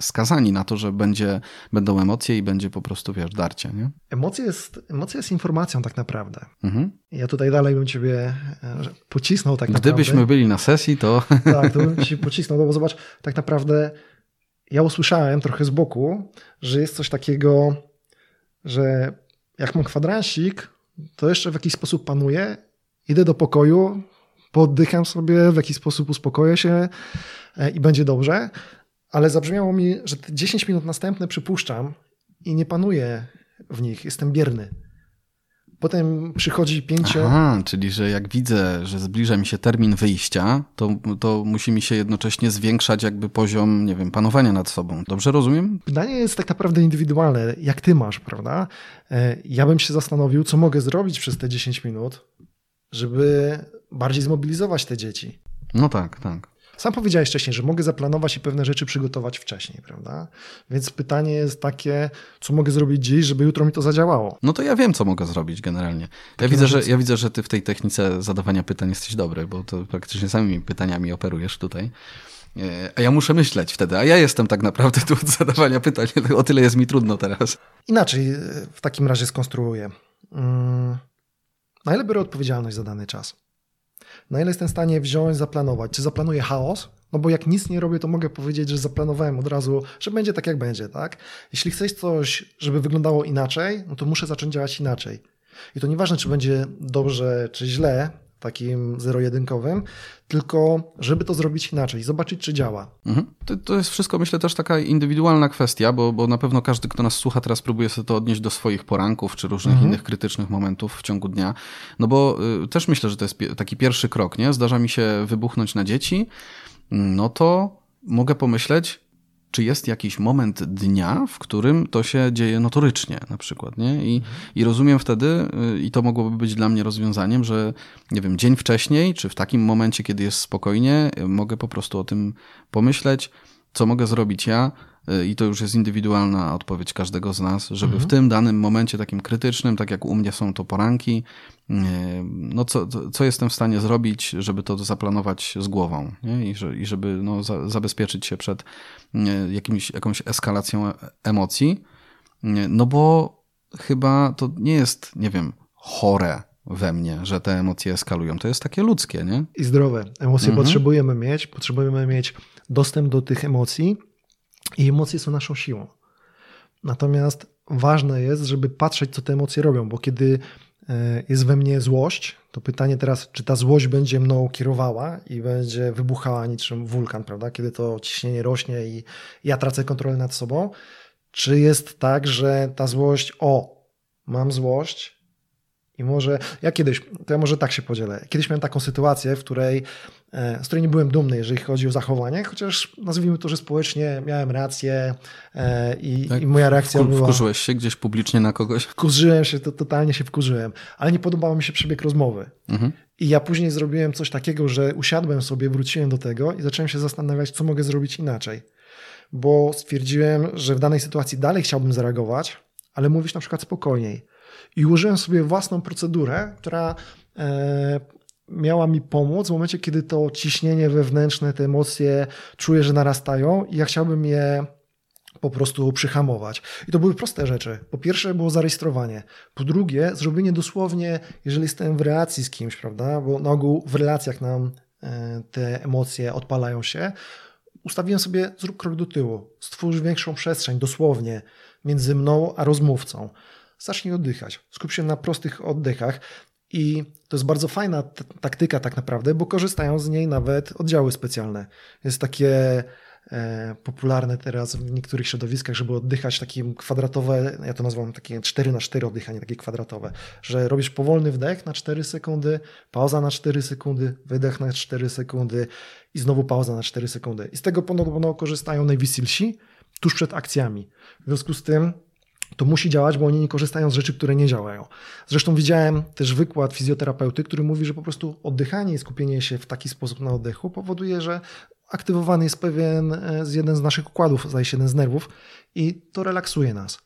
Speaker 2: skazani na to, że będzie, będą emocje i będzie po prostu, wiesz, darcie, nie?
Speaker 3: Emocja jest, emocja jest informacją tak naprawdę.
Speaker 2: Mhm.
Speaker 3: Ja tutaj dalej bym ciebie e, pocisnął tak naprawdę.
Speaker 2: Gdybyśmy byli na sesji, to
Speaker 3: Tak, to bym ci pocisnął, no bo zobacz, tak naprawdę ja usłyszałem trochę z boku, że jest coś takiego, że jak mam kwadransik, to jeszcze w jakiś sposób panuję, idę do pokoju, poddycham sobie, w jakiś sposób uspokoję się e, i będzie dobrze, ale zabrzmiało mi, że te 10 minut następne przypuszczam i nie panuję w nich, jestem bierny. Potem przychodzi pięcio...
Speaker 2: Aha, czyli że jak widzę, że zbliża mi się termin wyjścia, to, to musi mi się jednocześnie zwiększać jakby poziom, nie wiem, panowania nad sobą. Dobrze rozumiem?
Speaker 3: Pytanie jest tak naprawdę indywidualne, jak ty masz, prawda? E, Ja bym się zastanowił, co mogę zrobić przez te 10 minut, żeby bardziej zmobilizować te dzieci.
Speaker 2: No tak, tak.
Speaker 3: Sam powiedziałeś wcześniej, że mogę zaplanować i pewne rzeczy przygotować wcześniej, prawda? Więc pytanie jest takie, co mogę zrobić dziś, żeby jutro mi to zadziałało.
Speaker 2: No to ja wiem, co mogę zrobić generalnie. Ja widzę, że, ja widzę, że ty w tej technice zadawania pytań jesteś dobry, bo to praktycznie samymi pytaniami operujesz tutaj. E, A ja muszę myśleć wtedy, a ja jestem tak naprawdę tu od zadawania pytań. O tyle jest mi trudno teraz.
Speaker 3: Inaczej e, w takim razie skonstruuję. Mm, Na ile biorę odpowiedzialność za dany czas? Na ile jestem w stanie wziąć, zaplanować? Czy zaplanuję chaos? No bo jak nic nie robię, to mogę powiedzieć, że zaplanowałem od razu, że będzie tak, jak będzie, tak? Jeśli chcesz coś, żeby wyglądało inaczej, no to muszę zacząć działać inaczej. I to nieważne, czy będzie dobrze, czy źle, takim zero-jedynkowym, tylko żeby to zrobić inaczej, zobaczyć, czy działa.
Speaker 2: Mhm. To, to jest wszystko, myślę, też taka indywidualna kwestia, bo, bo na pewno każdy, kto nas słucha, teraz próbuje sobie to odnieść do swoich poranków czy różnych
Speaker 3: Mhm.
Speaker 2: innych krytycznych momentów w ciągu dnia. No bo y, też myślę, że to jest taki pierwszy krok, nie? Zdarza mi się wybuchnąć na dzieci, no to mogę pomyśleć, czy jest jakiś moment dnia, w którym to się dzieje notorycznie na przykład, nie? I, i rozumiem wtedy, y, i to mogłoby być dla mnie rozwiązaniem, że nie wiem, dzień wcześniej, czy w takim momencie, kiedy jest spokojnie, y, mogę po prostu o tym pomyśleć, co mogę zrobić ja, i to już jest indywidualna odpowiedź każdego z nas, żeby w tym danym momencie takim krytycznym, tak jak u mnie są to poranki, y, no co, co- jestem w stanie zrobić, żeby to zaplanować z głową nie? I, że, i żeby no, za, zabezpieczyć się przed y, jakimś, jakąś eskalacją e- emocji, no bo chyba to nie jest, nie wiem, chore we mnie, że te emocje eskalują. To jest takie ludzkie, nie?
Speaker 3: i zdrowe. Emocje
Speaker 2: Mhm.
Speaker 3: potrzebujemy mieć, potrzebujemy mieć dostęp do tych emocji i emocje są naszą siłą. Natomiast ważne jest, żeby patrzeć, co te emocje robią, bo kiedy e, jest we mnie złość, to pytanie teraz, czy ta złość będzie mną kierowała i będzie wybuchała niczym wulkan, prawda? Kiedy to ciśnienie rośnie i ja tracę kontrolę nad sobą, czy jest tak, że ta złość, o, mam złość, i może ja kiedyś, to ja może tak się podzielę. Kiedyś miałem taką sytuację, w której, z której nie byłem dumny, jeżeli chodzi o zachowanie, chociaż nazwijmy to, że społecznie miałem rację e, i,
Speaker 2: Tak?
Speaker 3: i moja reakcja
Speaker 2: Wkur-
Speaker 3: była.
Speaker 2: Wkurzyłeś się gdzieś publicznie na kogoś?
Speaker 3: Wkurzyłem się, to totalnie się wkurzyłem, ale nie podobał mi się przebieg rozmowy.
Speaker 2: Mhm.
Speaker 3: I ja później zrobiłem coś takiego, że usiadłem sobie, wróciłem do tego i zacząłem się zastanawiać, co mogę zrobić inaczej. Bo stwierdziłem, że w danej sytuacji dalej chciałbym zareagować, ale mówić na przykład spokojniej. I ułożyłem sobie własną procedurę, która e, miała mi pomóc w momencie, kiedy to ciśnienie wewnętrzne, te emocje czuję, że narastają i ja chciałbym je po prostu przyhamować. I to były proste rzeczy. Po pierwsze było zarejestrowanie. Po drugie, zrobienie dosłownie, jeżeli jestem w relacji z kimś, prawda? Bo na ogół w relacjach nam e, te emocje odpalają się. Ustawiłem sobie, zrób krok do tyłu, stwórz większą przestrzeń, dosłownie, między mną a rozmówcą. Zacznij oddychać. Skup się na prostych oddechach. I to jest bardzo fajna taktyka, tak naprawdę, bo korzystają z niej nawet oddziały specjalne. Jest takie e, popularne teraz w niektórych środowiskach, żeby oddychać takie kwadratowe, ja to nazywam takie 4 na 4 oddychanie, takie kwadratowe, że robisz powolny wdech na 4 sekundy, pauza na 4 sekundy, wydech na 4 sekundy i znowu pauza na 4 sekundy. I z tego podobno korzystają Navy Sealsi tuż przed akcjami. W związku z tym to musi działać, bo oni nie korzystają z rzeczy, które nie działają. Zresztą widziałem też wykład fizjoterapeuty, który mówi, że po prostu oddychanie i skupienie się w taki sposób na oddechu powoduje, że aktywowany jest pewien e, z jeden z naszych układów, zdaje się jeden z nerwów i to relaksuje nas.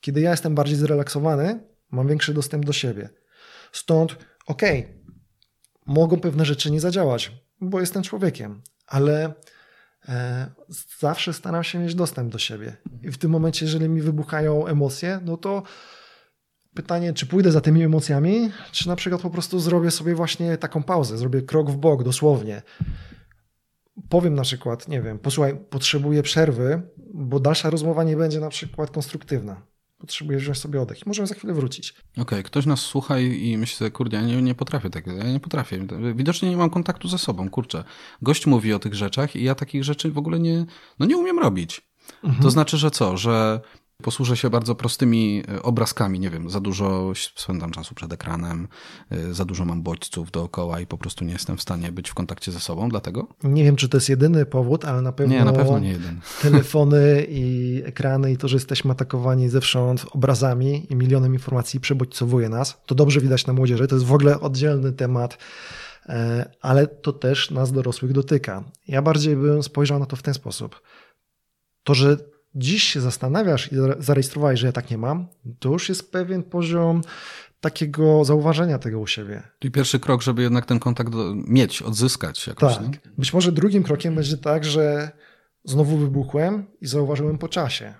Speaker 3: Kiedy ja jestem bardziej zrelaksowany, mam większy dostęp do siebie. Stąd, okej, okay, mogą pewne rzeczy nie zadziałać, bo jestem człowiekiem, ale zawsze staram się mieć dostęp do siebie. I w tym momencie, jeżeli mi wybuchają emocje, no to pytanie, czy pójdę za tymi emocjami, czy na przykład po prostu zrobię sobie właśnie taką pauzę, zrobię krok w bok dosłownie. Powiem na przykład, nie wiem, posłuchaj, potrzebuję przerwy, bo dalsza rozmowa nie będzie na przykład konstruktywna potrzebuję wziąć sobie oddech i możemy za chwilę wrócić.
Speaker 2: Okej, okay, ktoś nas słucha i myśli sobie, kurde, ja nie, nie potrafię tego, ja nie potrafię. Widocznie nie mam kontaktu ze sobą, kurczę. Gość mówi o tych rzeczach i ja takich rzeczy w ogóle nie, no nie umiem robić. Mhm. To znaczy, że co, że Posłużę się bardzo prostymi e, obrazkami, nie wiem, za dużo spędzam czasu przed ekranem, e, za dużo mam bodźców dookoła i po prostu nie jestem w stanie być w kontakcie ze sobą, dlatego?
Speaker 3: Nie wiem, czy to jest jedyny powód, ale na pewno.
Speaker 2: Nie, na pewno nie jeden.
Speaker 3: Telefony i ekrany i to, że jesteśmy atakowani zewsząd obrazami i milionem informacji przebodźcowuje nas. To dobrze widać na młodzieży, to jest w ogóle oddzielny temat e, ale to też nas dorosłych dotyka. Ja bardziej bym spojrzał na to w ten sposób. To, że dziś się zastanawiasz i zarejestrowałeś, że ja tak nie mam, to już jest pewien poziom takiego zauważenia tego u siebie.
Speaker 2: Czyli pierwszy krok, żeby jednak ten kontakt mieć, odzyskać jakoś. Tak. Nie?
Speaker 3: Być może drugim krokiem będzie tak, że znowu wybuchłem i zauważyłem po czasie.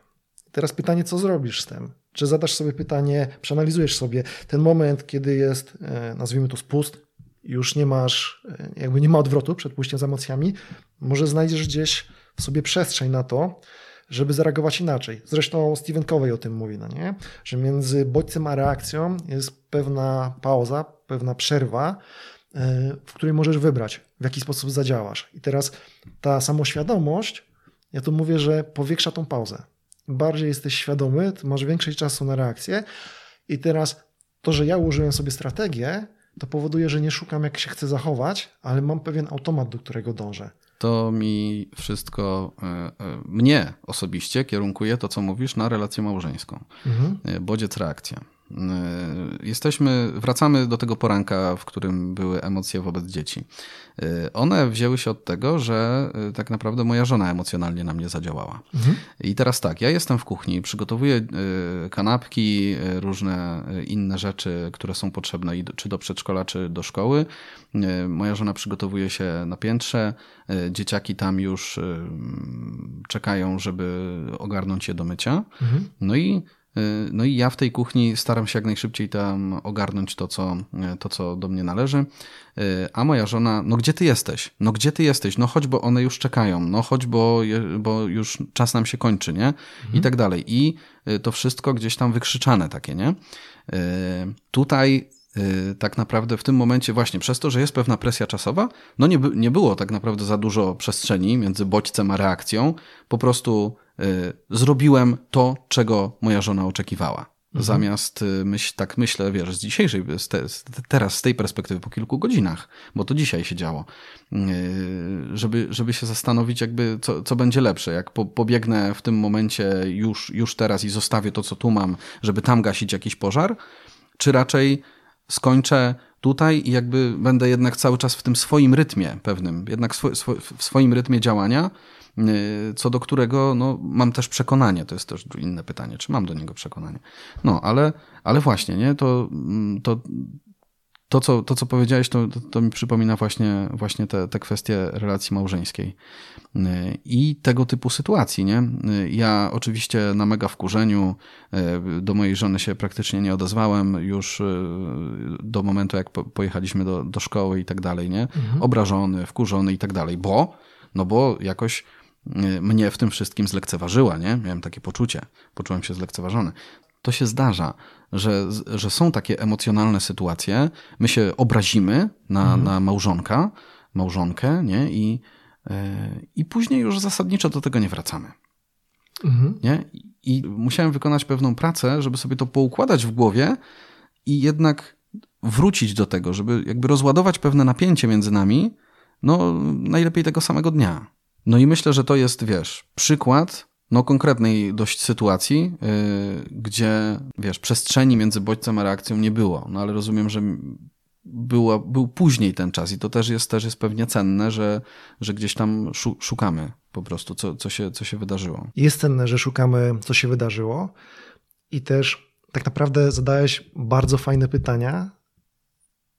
Speaker 3: Teraz pytanie, co zrobisz z tym? Czy zadasz sobie pytanie, przeanalizujesz sobie ten moment, kiedy jest, e, nazwijmy to spust, już nie masz, e, jakby nie ma odwrotu przed pójściem z emocjami, może znajdziesz gdzieś w sobie przestrzeń na to, żeby zareagować inaczej. Zresztą Stephen Covey o tym mówi, no nie? że między bodźcem a reakcją jest pewna pauza, pewna przerwa, e, w której możesz wybrać, w jaki sposób zadziałasz. I teraz ta samoświadomość, ja tu mówię, że powiększa tą pauzę. Bardziej jesteś świadomy, masz więcej czasu na reakcję. I teraz to, że ja użyłem sobie strategię, to powoduje, że nie szukam, jak się chcę zachować, ale mam pewien automat, do którego dążę
Speaker 2: to mi wszystko, e, e, mnie osobiście kierunkuje to, co mówisz, na relację małżeńską. Mhm. E, bodziec reakcja. Jesteśmy, wracamy do tego poranka, w którym były emocje wobec dzieci. One wzięły się od tego, że tak naprawdę moja żona emocjonalnie na mnie zadziałała. Mhm. I teraz tak, ja jestem w kuchni, przygotowuję kanapki, różne inne rzeczy, które są potrzebne czy do przedszkola, czy do szkoły. Moja żona przygotowuje się na piętrze, dzieciaki tam już czekają, żeby ogarnąć je do mycia. Mhm. No i no i ja w tej kuchni staram się jak najszybciej tam ogarnąć to, co, to, co do mnie należy. Y, a moja żona, no gdzie ty jesteś? No gdzie ty jesteś? No chodź, bo one już czekają. No chodź, bo, bo już czas nam się kończy, nie? Mhm. I tak dalej. I y, to wszystko gdzieś tam wykrzyczane takie, nie? Tutaj tak naprawdę w tym momencie właśnie przez to, że jest pewna presja czasowa, no nie, nie było tak naprawdę za dużo przestrzeni między bodźcem a reakcją. Po prostu Y, zrobiłem to, czego moja żona oczekiwała. Mhm. Zamiast y, myśl, tak myślę, wiesz, z dzisiejszej, z te, z teraz z tej perspektywy po kilku godzinach, bo to dzisiaj się działo, y, żeby, żeby się zastanowić, jakby co, co będzie lepsze. Jak po, pobiegnę w tym momencie już, już teraz i zostawię to, co tu mam, żeby tam gasić jakiś pożar, czy raczej skończę tutaj i jakby będę jednak cały czas w tym swoim rytmie pewnym, jednak swo, swo, w swoim rytmie działania, Y, co do którego no, mam też przekonanie. To jest też inne pytanie, czy mam do niego przekonanie. No, ale, ale właśnie, nie? To, mm, to, to, co, to, co powiedziałeś, to, to, to mi przypomina właśnie, właśnie te, te kwestie relacji małżeńskiej i tego typu sytuacji. Nie? Ja oczywiście na mega wkurzeniu y, do mojej żony się praktycznie nie odezwałem już do momentu, jak pojechaliśmy do, do szkoły i tak dalej. Nie? Mhm. Obrażony, wkurzony i tak dalej, bo, no bo jakoś mnie w tym wszystkim zlekceważyła, nie? Miałem takie poczucie, poczułem się zlekceważony to się zdarza, że, że są takie emocjonalne sytuacje. My się obrazimy na, mhm. na małżonka, małżonkę, nie? I, yy, I później już zasadniczo do tego nie wracamy. Mhm. Nie? I musiałem wykonać pewną pracę, żeby sobie to poukładać w głowie i jednak wrócić do tego, żeby jakby rozładować pewne napięcie między nami, no najlepiej tego samego dnia. No i myślę, że to jest, wiesz, przykład no, konkretnej dość sytuacji, yy, gdzie, wiesz, przestrzeni między bodźcem a reakcją nie było. No ale rozumiem, że było, był później ten czas i to też jest, też jest pewnie cenne, że, że gdzieś tam szukamy po prostu, co, co, się, co się wydarzyło.
Speaker 3: Jest cenne, że szukamy, co się wydarzyło i też tak naprawdę zadałeś bardzo fajne pytania,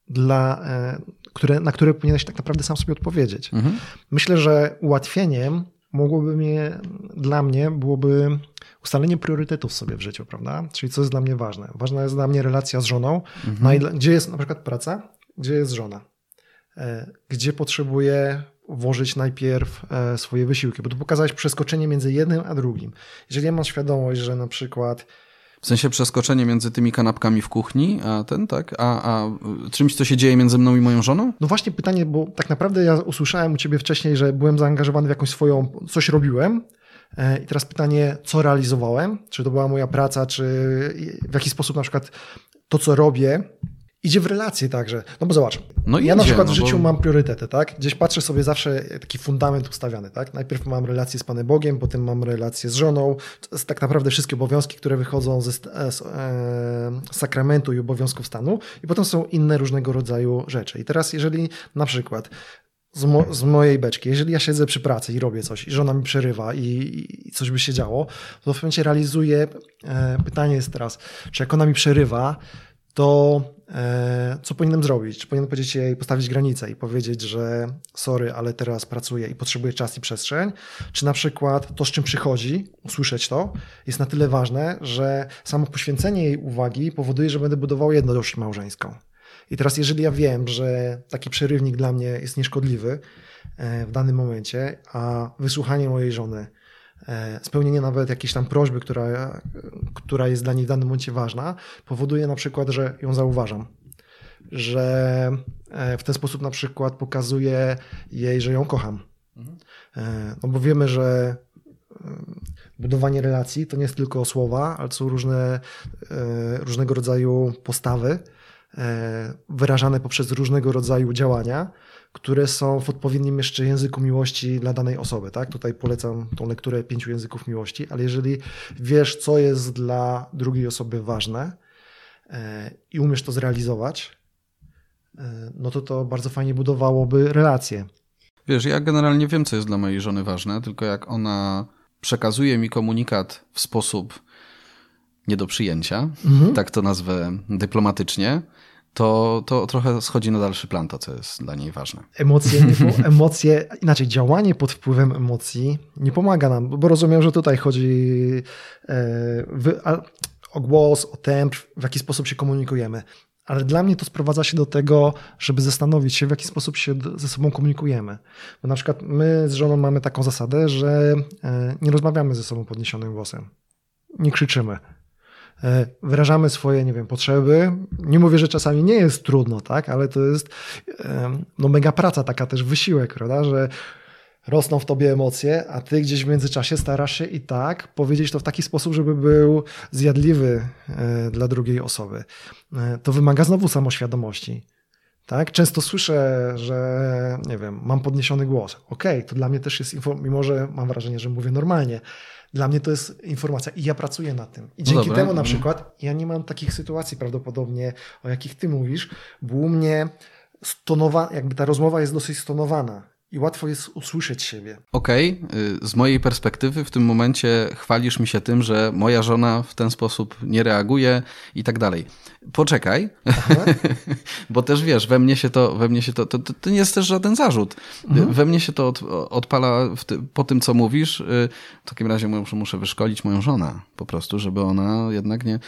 Speaker 3: dla, e, które, na które powinieneś tak naprawdę sam sobie odpowiedzieć. Mhm. Myślę, że ułatwieniem mogłoby mnie, dla mnie byłoby ustalenie priorytetów sobie w życiu, prawda? Czyli co jest dla mnie ważne. Ważna jest dla mnie relacja z żoną, mhm. gdzie jest na przykład praca, gdzie jest żona, e, gdzie potrzebuję włożyć najpierw e, swoje wysiłki, bo tu pokazałeś przeskoczenie między jednym a drugim. Jeżeli ja mam świadomość, że na przykład
Speaker 2: w sensie przeskoczenie między tymi kanapkami w kuchni, a ten, tak? A, a czymś, co się dzieje między mną i moją żoną?
Speaker 3: No właśnie pytanie, bo tak naprawdę ja usłyszałem u ciebie wcześniej, że byłem zaangażowany w jakąś swoją, coś robiłem. E, I teraz pytanie, co realizowałem? Czy to była moja praca, czy w jaki sposób na przykład to, co robię, idzie w relacje także. No bo zobacz, no ja idzie, na przykład w no życiu bo... mam priorytety, tak? Gdzieś patrzę sobie zawsze taki fundament ustawiany, tak? Najpierw mam relację z Panem Bogiem, potem mam relację z żoną. To jest tak naprawdę wszystkie obowiązki, które wychodzą ze e, z, e, sakramentu i obowiązków stanu i potem są inne różnego rodzaju rzeczy. I teraz jeżeli na przykład z, mo z, mojej beczki. Jeżeli ja siedzę przy pracy i robię coś i żona mi przerywa i, i coś by się działo, to w pewnym momencie realizuję. E, pytanie jest teraz, czy jak ona mi przerywa, to e, co powinienem zrobić? Czy powinienem powiedzieć jej, postawić granicę i powiedzieć, że sorry, ale teraz pracuję i potrzebuję czas i przestrzeń? Czy na przykład to, z czym przychodzi, usłyszeć to, jest na tyle ważne, że samo poświęcenie jej uwagi powoduje, że będę budował jedność małżeńską. I teraz, jeżeli ja wiem, że taki przerywnik dla mnie jest nieszkodliwy e, w danym momencie, a wysłuchanie mojej żony spełnienie nawet jakiejś tam prośby, która, która jest dla niej w danym momencie ważna, powoduje na przykład, że ją zauważam. Że e, w ten sposób na przykład pokazuję jej, że ją kocham. E, no bo wiemy, że budowanie relacji to nie jest tylko słowa, ale są różne, różnego rodzaju postawy wyrażane poprzez różnego rodzaju działania, które są w odpowiednim jeszcze języku miłości dla danej osoby. Tak? Tutaj polecam tą lekturę pięciu języków miłości, ale jeżeli wiesz, co jest dla drugiej osoby ważne e, i umiesz to zrealizować, e, no to to bardzo fajnie budowałoby relacje.
Speaker 2: Wiesz, ja generalnie wiem, co jest dla mojej żony ważne, tylko jak ona przekazuje mi komunikat w sposób nie do przyjęcia, mhm. tak to nazwę dyplomatycznie, to, to trochę schodzi na dalszy plan to, co jest dla niej ważne.
Speaker 3: Emocje, emocje, inaczej działanie pod wpływem emocji nie pomaga nam, bo rozumiem, że tutaj chodzi e, o głos, o temp, w jaki sposób się komunikujemy. Ale dla mnie to sprowadza się do tego, żeby zastanowić się, w jaki sposób się ze sobą komunikujemy. Bo na przykład my z żoną mamy taką zasadę, że e, nie rozmawiamy ze sobą podniesionym głosem. Nie krzyczymy wyrażamy swoje, nie wiem, potrzeby. Nie mówię, że czasami nie jest trudno, tak, ale to jest no, mega praca, taka też wysiłek, prawda, że rosną w tobie emocje, a ty gdzieś w międzyczasie starasz się i tak powiedzieć to w taki sposób, żeby był zjadliwy e, dla drugiej osoby. E, to wymaga znowu samoświadomości. Tak? Często słyszę, że nie wiem, mam podniesiony głos. Okej, okay, to dla mnie też jest, mimo że mam wrażenie, że mówię normalnie, dla mnie to jest informacja i ja pracuję nad tym. I no dzięki temu na mhm. przykład ja nie mam takich sytuacji prawdopodobnie, o jakich ty mówisz, bo u mnie stonowa, jakby ta rozmowa jest dosyć stonowana. I łatwo jest usłyszeć siebie.
Speaker 2: Okej, okay. z mojej perspektywy w tym momencie chwalisz mi się tym, że moja żona w ten sposób nie reaguje i tak dalej. Poczekaj, bo też wiesz, we mnie się to, we mnie się to, to, to nie jest też żaden zarzut. Mhm. We mnie się to od, odpala ty, po tym, co mówisz. Y, w takim razie muszę, muszę wyszkolić moją żonę po prostu, żeby ona jednak nie,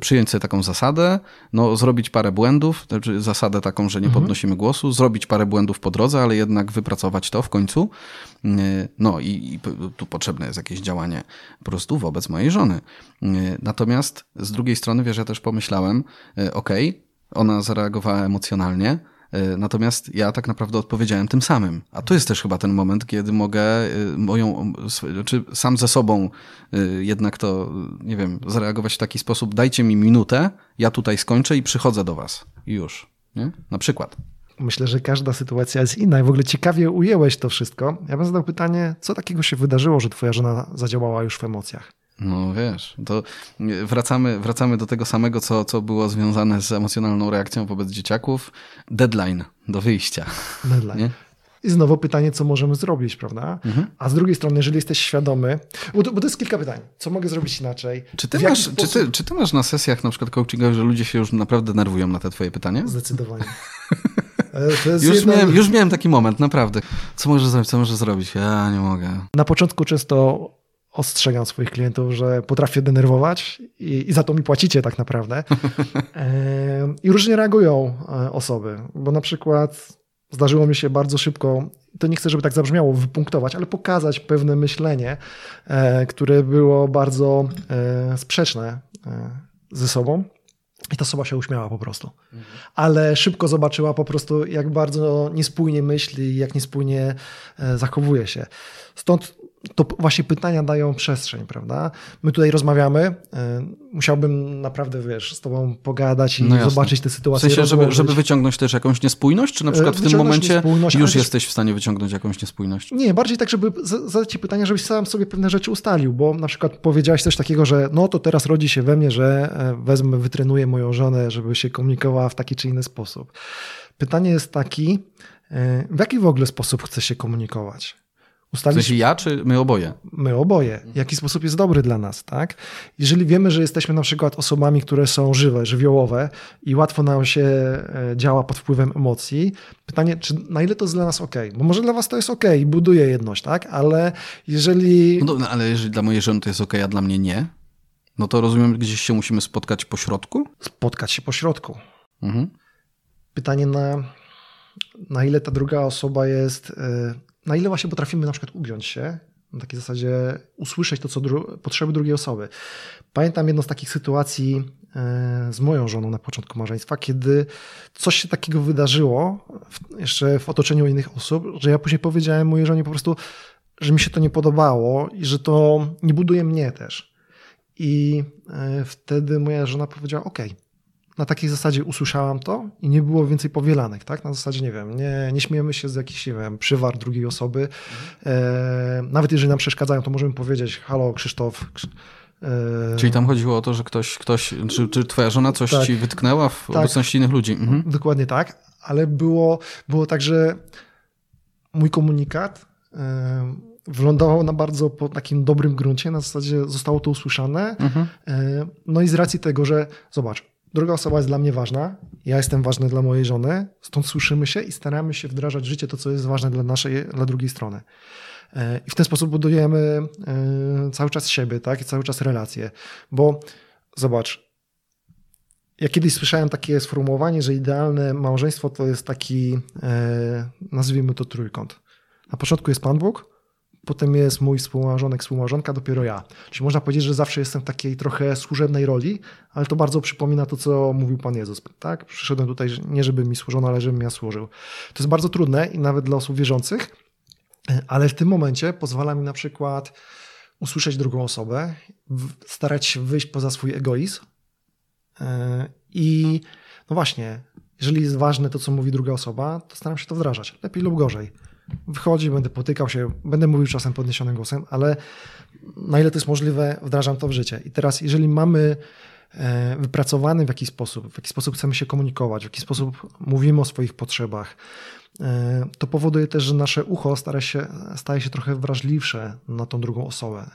Speaker 2: przyjąć sobie taką zasadę, no zrobić parę błędów, znaczy zasadę taką, że nie mhm. podnosimy głosu, zrobić parę błędów po drodze, ale jednak wypracować to w końcu. Y, no i, i tu potrzebne jest jakieś działanie po prostu wobec mojej żony. Y, natomiast z drugiej strony, wiesz, ja też pomyślałem, y, okej, okay, ona zareagowała emocjonalnie, Natomiast ja tak naprawdę odpowiedziałem tym samym. A to jest też chyba ten moment, kiedy mogę moją, czy sam ze sobą jednak to, nie wiem, zareagować w taki sposób, dajcie mi minutę, ja tutaj skończę i przychodzę do was. Już. Nie? Na przykład.
Speaker 3: Myślę, że każda sytuacja jest inna i w ogóle ciekawie ujęłeś to wszystko. Ja bym zadał pytanie, co takiego się wydarzyło, że twoja żona zadziałała już w emocjach?
Speaker 2: No wiesz, to wracamy, wracamy do tego samego, co, co było związane z emocjonalną reakcją wobec dzieciaków. Deadline do wyjścia.
Speaker 3: Deadline. Nie? I znowu pytanie, co możemy zrobić, prawda? Mhm. A z drugiej strony, jeżeli jesteś świadomy, bo to, bo to, jest kilka pytań. Co mogę zrobić inaczej?
Speaker 2: Czy ty, masz, sposób... czy, ty, czy ty masz na sesjach na przykład coachingowych, że ludzie się już naprawdę nerwują na te twoje pytania?
Speaker 3: Zdecydowanie.
Speaker 2: już, jedna... miałem, już miałem taki moment, naprawdę. Co możesz zrobić, co możesz zrobić? Ja nie mogę.
Speaker 3: Na początku często ostrzegam swoich klientów, że potrafię denerwować i, i za to mi płacicie tak naprawdę. I różnie reagują e, osoby, bo na przykład zdarzyło mi się bardzo szybko, to nie chcę, żeby tak zabrzmiało, wypunktować, ale pokazać pewne myślenie, e, które było bardzo e, sprzeczne ze sobą. I ta osoba się uśmiała po prostu. Mhm. Ale szybko zobaczyła po prostu, jak bardzo niespójnie myśli, jak niespójnie e, zachowuje się. Stąd to właśnie pytania dają przestrzeń, prawda? My tutaj rozmawiamy, e, musiałbym naprawdę, wiesz, z tobą pogadać i no zobaczyć tę sytuację.
Speaker 2: W sensie, żeby, żeby, wyciągnąć też jakąś niespójność, czy na przykład w tym momencie już jesteś w stanie wyciągnąć jakąś niespójność?
Speaker 3: Nie, bardziej tak, żeby zadać ci pytania, żebyś sam sobie pewne rzeczy ustalił, bo na przykład powiedziałeś coś takiego, że no to teraz rodzi się we mnie, że e, wezmę, wytrenuję moją żonę, żeby się komunikowała w taki czy inny sposób. Pytanie jest taki, e, w jaki w ogóle sposób chce się komunikować?
Speaker 2: Ustalić... W sensie ja, czy my oboje?
Speaker 3: My oboje. Jaki sposób jest dobry dla nas, tak? Jeżeli wiemy, że jesteśmy na przykład osobami, które są żywe, żywiołowe i łatwo nam się e, działa pod wpływem emocji, pytanie, czy na ile to jest dla nas ok? Bo może dla was to jest ok i buduje jedność, tak? Ale jeżeli...
Speaker 2: No dobra, ale jeżeli dla mojej żony to jest ok, a dla mnie nie, no to rozumiem, gdzieś się musimy spotkać po środku?
Speaker 3: Spotkać się po środku. Mhm. Pytanie na, na ile ta druga osoba jest e, na ile właśnie potrafimy na przykład ugiąć się, na takiej zasadzie usłyszeć to, co dru potrzeby drugiej osoby. Pamiętam jedną z takich sytuacji e, z moją żoną na początku małżeństwa, kiedy coś się takiego wydarzyło w, jeszcze w otoczeniu innych osób, że ja później powiedziałem mojej żonie po prostu, że mi się to nie podobało i że to nie buduje mnie też. I e, wtedy moja żona powiedziała: OK, na takiej zasadzie usłyszałam to i nie było więcej powielanek, tak? Na zasadzie, nie wiem, nie, nie śmiejemy się z jakichś, nie wiem, przywar drugiej osoby. E, nawet jeżeli nam przeszkadzają, to możemy powiedzieć, halo Krzysztof,
Speaker 2: e, Czyli tam chodziło o to, że ktoś, ktoś czy, czy twoja żona coś tak, ci wytknęła w tak, obecności innych ludzi. Mhm.
Speaker 3: Dokładnie tak, ale było, było tak, że mój komunikat e, wylądował na bardzo po takim dobrym gruncie, na zasadzie zostało to usłyszane. Mhm. E, no i z racji tego, że zobacz, Druga osoba jest dla mnie ważna, ja jestem ważny dla mojej żony, stąd słyszymy się i staramy się wdrażać w życie to, co jest ważne dla naszej, dla drugiej strony. E, I w ten sposób budujemy e, cały czas siebie, tak? I cały czas relacje. Bo zobacz, ja kiedyś słyszałem takie sformułowanie, że idealne małżeństwo to jest taki, e, nazwijmy to trójkąt. Na początku jest Pan Bóg, potem jest mój współmałżonek, współmałżonka, dopiero ja. Czyli można powiedzieć, że zawsze jestem w takiej trochę służebnej roli, ale to bardzo przypomina to, co mówił Pan Jezus. Tak? Przyszedłem tutaj nie, żeby mi służono, ale żebym ja służył. To jest bardzo trudne i nawet dla osób wierzących, ale w tym momencie pozwala mi na przykład usłyszeć drugą osobę, starać się wyjść poza swój egoizm e, i no właśnie, jeżeli jest ważne to, co mówi druga osoba, to staram się to wdrażać, lepiej lub gorzej wychodzi, będę potykał się, będę mówił czasem podniesionym głosem, ale na ile to jest możliwe, wdrażam to w życie. I teraz, jeżeli mamy e, wypracowany w jakiś sposób, w jaki sposób chcemy się komunikować, w jaki sposób mówimy o swoich potrzebach, e, to powoduje też, że nasze ucho stara się, staje się trochę wrażliwsze na tą drugą osobę.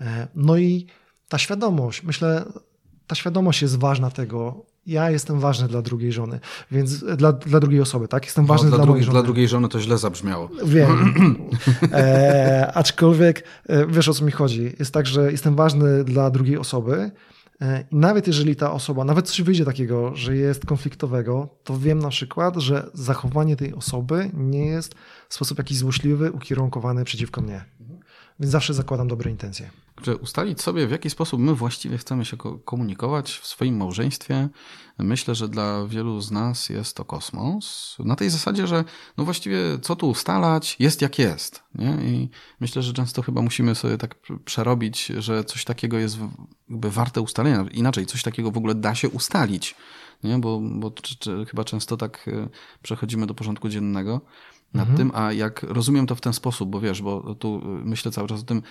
Speaker 3: E, no i ta świadomość, myślę, ta świadomość jest ważna tego, ja jestem ważny dla drugiej żony, więc dla, dla drugiej osoby, tak? Jestem ważny
Speaker 2: no,
Speaker 3: dla,
Speaker 2: dla,
Speaker 3: mojej żony.
Speaker 2: Dla drugiej żony to źle zabrzmiało.
Speaker 3: Wiem. E, aczkolwiek e, wiesz o co mi chodzi. Jest tak, że jestem ważny dla drugiej osoby. E, I nawet jeżeli ta osoba, nawet coś wyjdzie takiego, że jest konfliktowego, to wiem na przykład, że zachowanie tej osoby nie jest w sposób jakiś złośliwy, ukierunkowany przeciwko mnie. Więc zawsze zakładam dobre intencje.
Speaker 2: Czy ustalić sobie, w jaki sposób my właściwie chcemy się komunikować w swoim małżeństwie, myślę, że dla wielu z nas jest to kosmos. Na tej zasadzie, że no właściwie co tu ustalać, jest jak jest. Nie? I myślę, że często chyba musimy sobie tak przerobić, że coś takiego jest jakby warte ustalenia. Inaczej, coś takiego w ogóle da się ustalić. Nie? Bo, bo czy, czy, chyba często tak e, przechodzimy do porządku dziennego nad mhm. tym, a jak rozumiem to w ten sposób, bo wiesz, bo tu myślę cały czas o tym,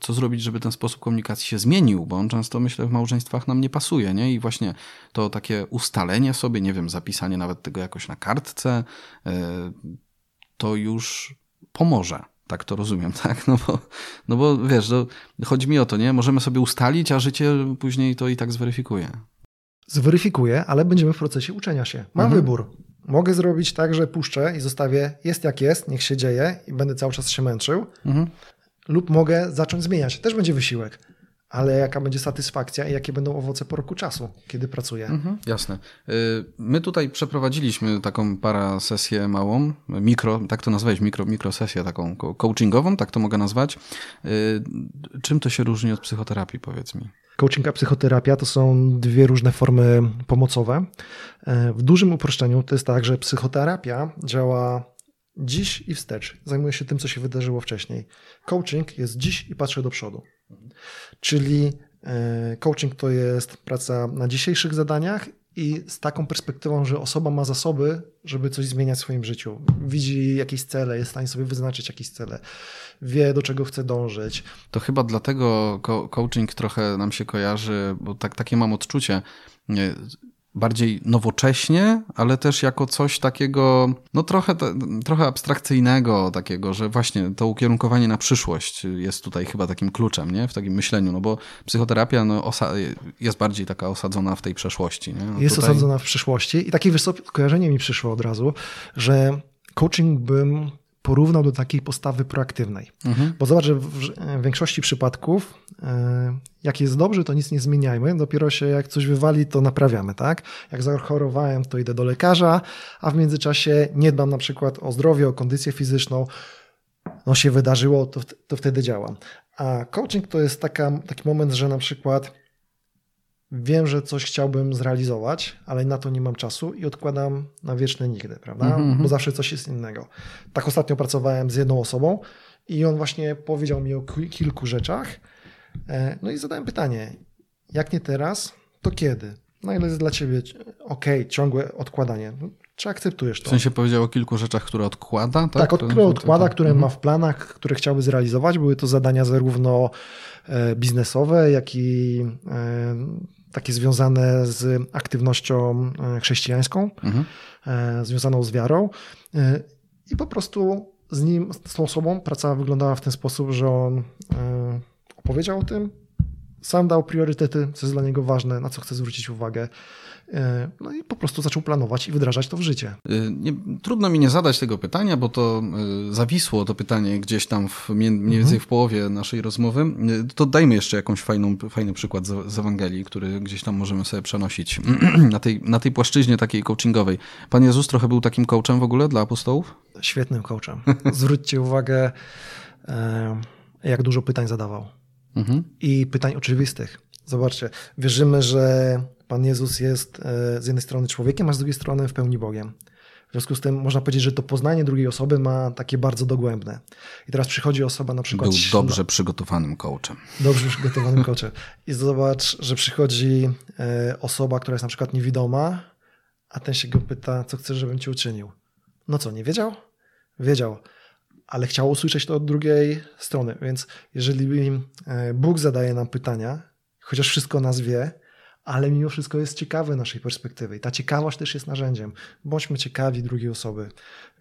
Speaker 2: co zrobić, żeby ten sposób komunikacji się zmienił, bo on często, myślę, w małżeństwach nam nie pasuje, nie? I właśnie to takie ustalenie sobie, nie wiem, zapisanie nawet tego jakoś na kartce, e, to już pomoże. Tak to rozumiem, tak? No bo, no bo wiesz, no, chodzi mi o to, nie? Możemy sobie ustalić, a życie później to i tak zweryfikuje.
Speaker 3: Zweryfikuje, ale będziemy w procesie uczenia się. Mam mhm. wybór. Mogę zrobić tak, że puszczę i zostawię jest jak jest, niech się dzieje i będę cały czas się męczył. Mhm lub mogę zacząć zmieniać. Też będzie wysiłek, ale jaka będzie satysfakcja i jakie będą owoce po roku czasu, kiedy pracuję. Mhm,
Speaker 2: jasne. Y, my tutaj przeprowadziliśmy taką para sesję małą, mikro, tak to nazwałeś, mikro, mikrosesję taką coachingową, tak to mogę nazwać. Y, czym to się różni od psychoterapii, powiedz mi?
Speaker 3: Coaching a psychoterapia to są dwie różne formy pomocowe. Y, w dużym uproszczeniu to jest tak, że psychoterapia działa dziś i wstecz. Zajmuję się tym, co się wydarzyło wcześniej. Coaching jest dziś i patrzę do przodu. Czyli e, coaching to jest praca na dzisiejszych zadaniach i z taką perspektywą, że osoba ma zasoby, żeby coś zmieniać w swoim życiu. Widzi jakieś cele, jest w stanie sobie wyznaczyć jakieś cele, wie do czego chce dążyć.
Speaker 2: To chyba dlatego coaching trochę nam się kojarzy, bo tak, takie mam odczucie bardziej nowocześnie, ale też jako coś takiego, no trochę, trochę abstrakcyjnego takiego, że właśnie to ukierunkowanie na przyszłość jest tutaj chyba takim kluczem, nie? W takim myśleniu, no bo psychoterapia no, jest bardziej taka osadzona w tej przeszłości, nie?
Speaker 3: No jest tutaj... osadzona w przyszłości i takie kojarzenie mi przyszło od razu, że coaching bym porównał do takiej postawy proaktywnej. Mhm. Bo zobacz, że w, większości przypadków, e, jak jest dobrze, to nic nie zmieniajmy. Dopiero się jak coś wywali, to naprawiamy, tak? Jak zachorowałem, to idę do lekarza, a w międzyczasie nie dbam na przykład o zdrowie, o kondycję fizyczną. No się wydarzyło, to, to wtedy działam. A coaching to jest taka, taki moment, że na przykład wiem, że coś chciałbym zrealizować, ale na to nie mam czasu i odkładam na wieczne nigdy, prawda? Mm -hmm. Bo zawsze coś jest innego. Tak ostatnio pracowałem z jedną osobą i on właśnie powiedział mi o kilku rzeczach. E, no i zadałem pytanie, jak nie teraz, to kiedy? Na ile jest dla ciebie ok, ciągłe odkładanie? No, czy akceptujesz to?
Speaker 2: W sensie powiedział o kilku rzeczach, które odkłada? Tak,
Speaker 3: tak od, które odkłada, które mhm. ma w planach, które chciałby zrealizować. Były to zadania zarówno e, biznesowe, jak i e, takie związane z aktywnością e, chrześcijańską, mhm. E, związaną z wiarą. E, I po prostu z nim, z tą osobą praca wyglądała w ten sposób, że on opowiedział o tym, sam dał priorytety, co jest dla niego ważne, na co chce zwrócić uwagę. E, no i po prostu zaczął planować i wdrażać to w życie.
Speaker 2: E, nie, trudno mi nie zadać tego pytania, bo to e, zawisło to pytanie gdzieś tam w, mniej więcej mhm. w połowie naszej rozmowy. To dajmy jeszcze jakąś fajną, fajny przykład z, z Ewangelii, który gdzieś tam możemy sobie przenosić na tej, na tej płaszczyźnie takiej coachingowej. Pan Jezus trochę był takim coachem w ogóle dla apostołów?
Speaker 3: Świetnym coachem. Zwróćcie uwagę, jak dużo pytań zadawał. Mhm. I pytań oczywistych. Zobaczcie, wierzymy, że Pan Jezus jest e, z jednej strony człowiekiem, a z drugiej strony w pełni Bogiem. W związku z tym można powiedzieć, że to poznanie drugiej osoby ma takie bardzo dogłębne. I teraz przychodzi osoba na przykład...
Speaker 2: Był dobrze przygotowanym coachem.
Speaker 3: Dobrze przygotowanym coachem. I zobacz, że przychodzi e, osoba, która jest na przykład niewidoma, a ten się go pyta, co chcesz, żebym ci uczynił. No co, nie wiedział? Wiedział, ale chciał usłyszeć to od drugiej strony. Więc jeżeli e, Bóg zadaje nam pytania, chociaż wszystko nas wie, ale mimo wszystko jest ciekawy naszej perspektywy. I ta ciekawość też jest narzędziem. Bądźmy ciekawi drugiej osoby.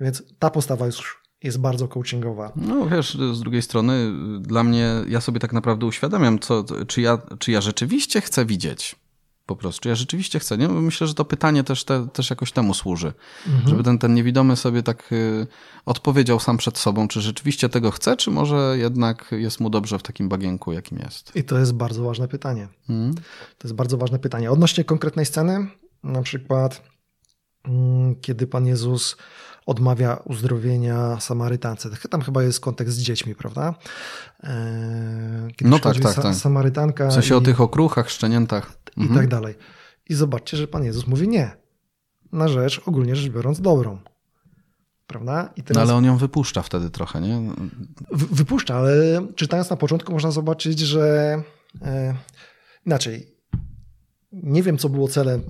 Speaker 3: Więc ta postawa już jest bardzo coachingowa.
Speaker 2: No wiesz, z drugiej strony dla mnie, ja sobie tak naprawdę uświadamiam, co, czy, ja, czy ja rzeczywiście chcę widzieć po prostu, czy ja rzeczywiście chcę. Nie? Myślę, że to pytanie też, te, też jakoś temu służy, mhm. żeby ten, ten niewidomy sobie tak y, odpowiedział sam przed sobą, czy rzeczywiście tego chce, czy może jednak jest mu dobrze w takim bagienku, jakim jest.
Speaker 3: I to jest bardzo ważne pytanie. Mhm. To jest bardzo ważne pytanie. Odnośnie konkretnej sceny, na przykład kiedy Pan Jezus odmawia uzdrowienia Samarytance. Tam chyba jest kontekst z dziećmi, prawda?
Speaker 2: E, kiedy no tak, tak, tak.
Speaker 3: Samarytanka.
Speaker 2: W sensie i, o tych okruchach, szczeniętach.
Speaker 3: I mhm. tak dalej. I zobaczcie, że Pan Jezus mówi nie. Na rzecz ogólnie rzecz biorąc dobrą. Prawda?
Speaker 2: I teraz... No ale on ją wypuszcza wtedy trochę, nie?
Speaker 3: wypuszcza, ale czytając na początku można zobaczyć, że e, inaczej, nie wiem, co było celem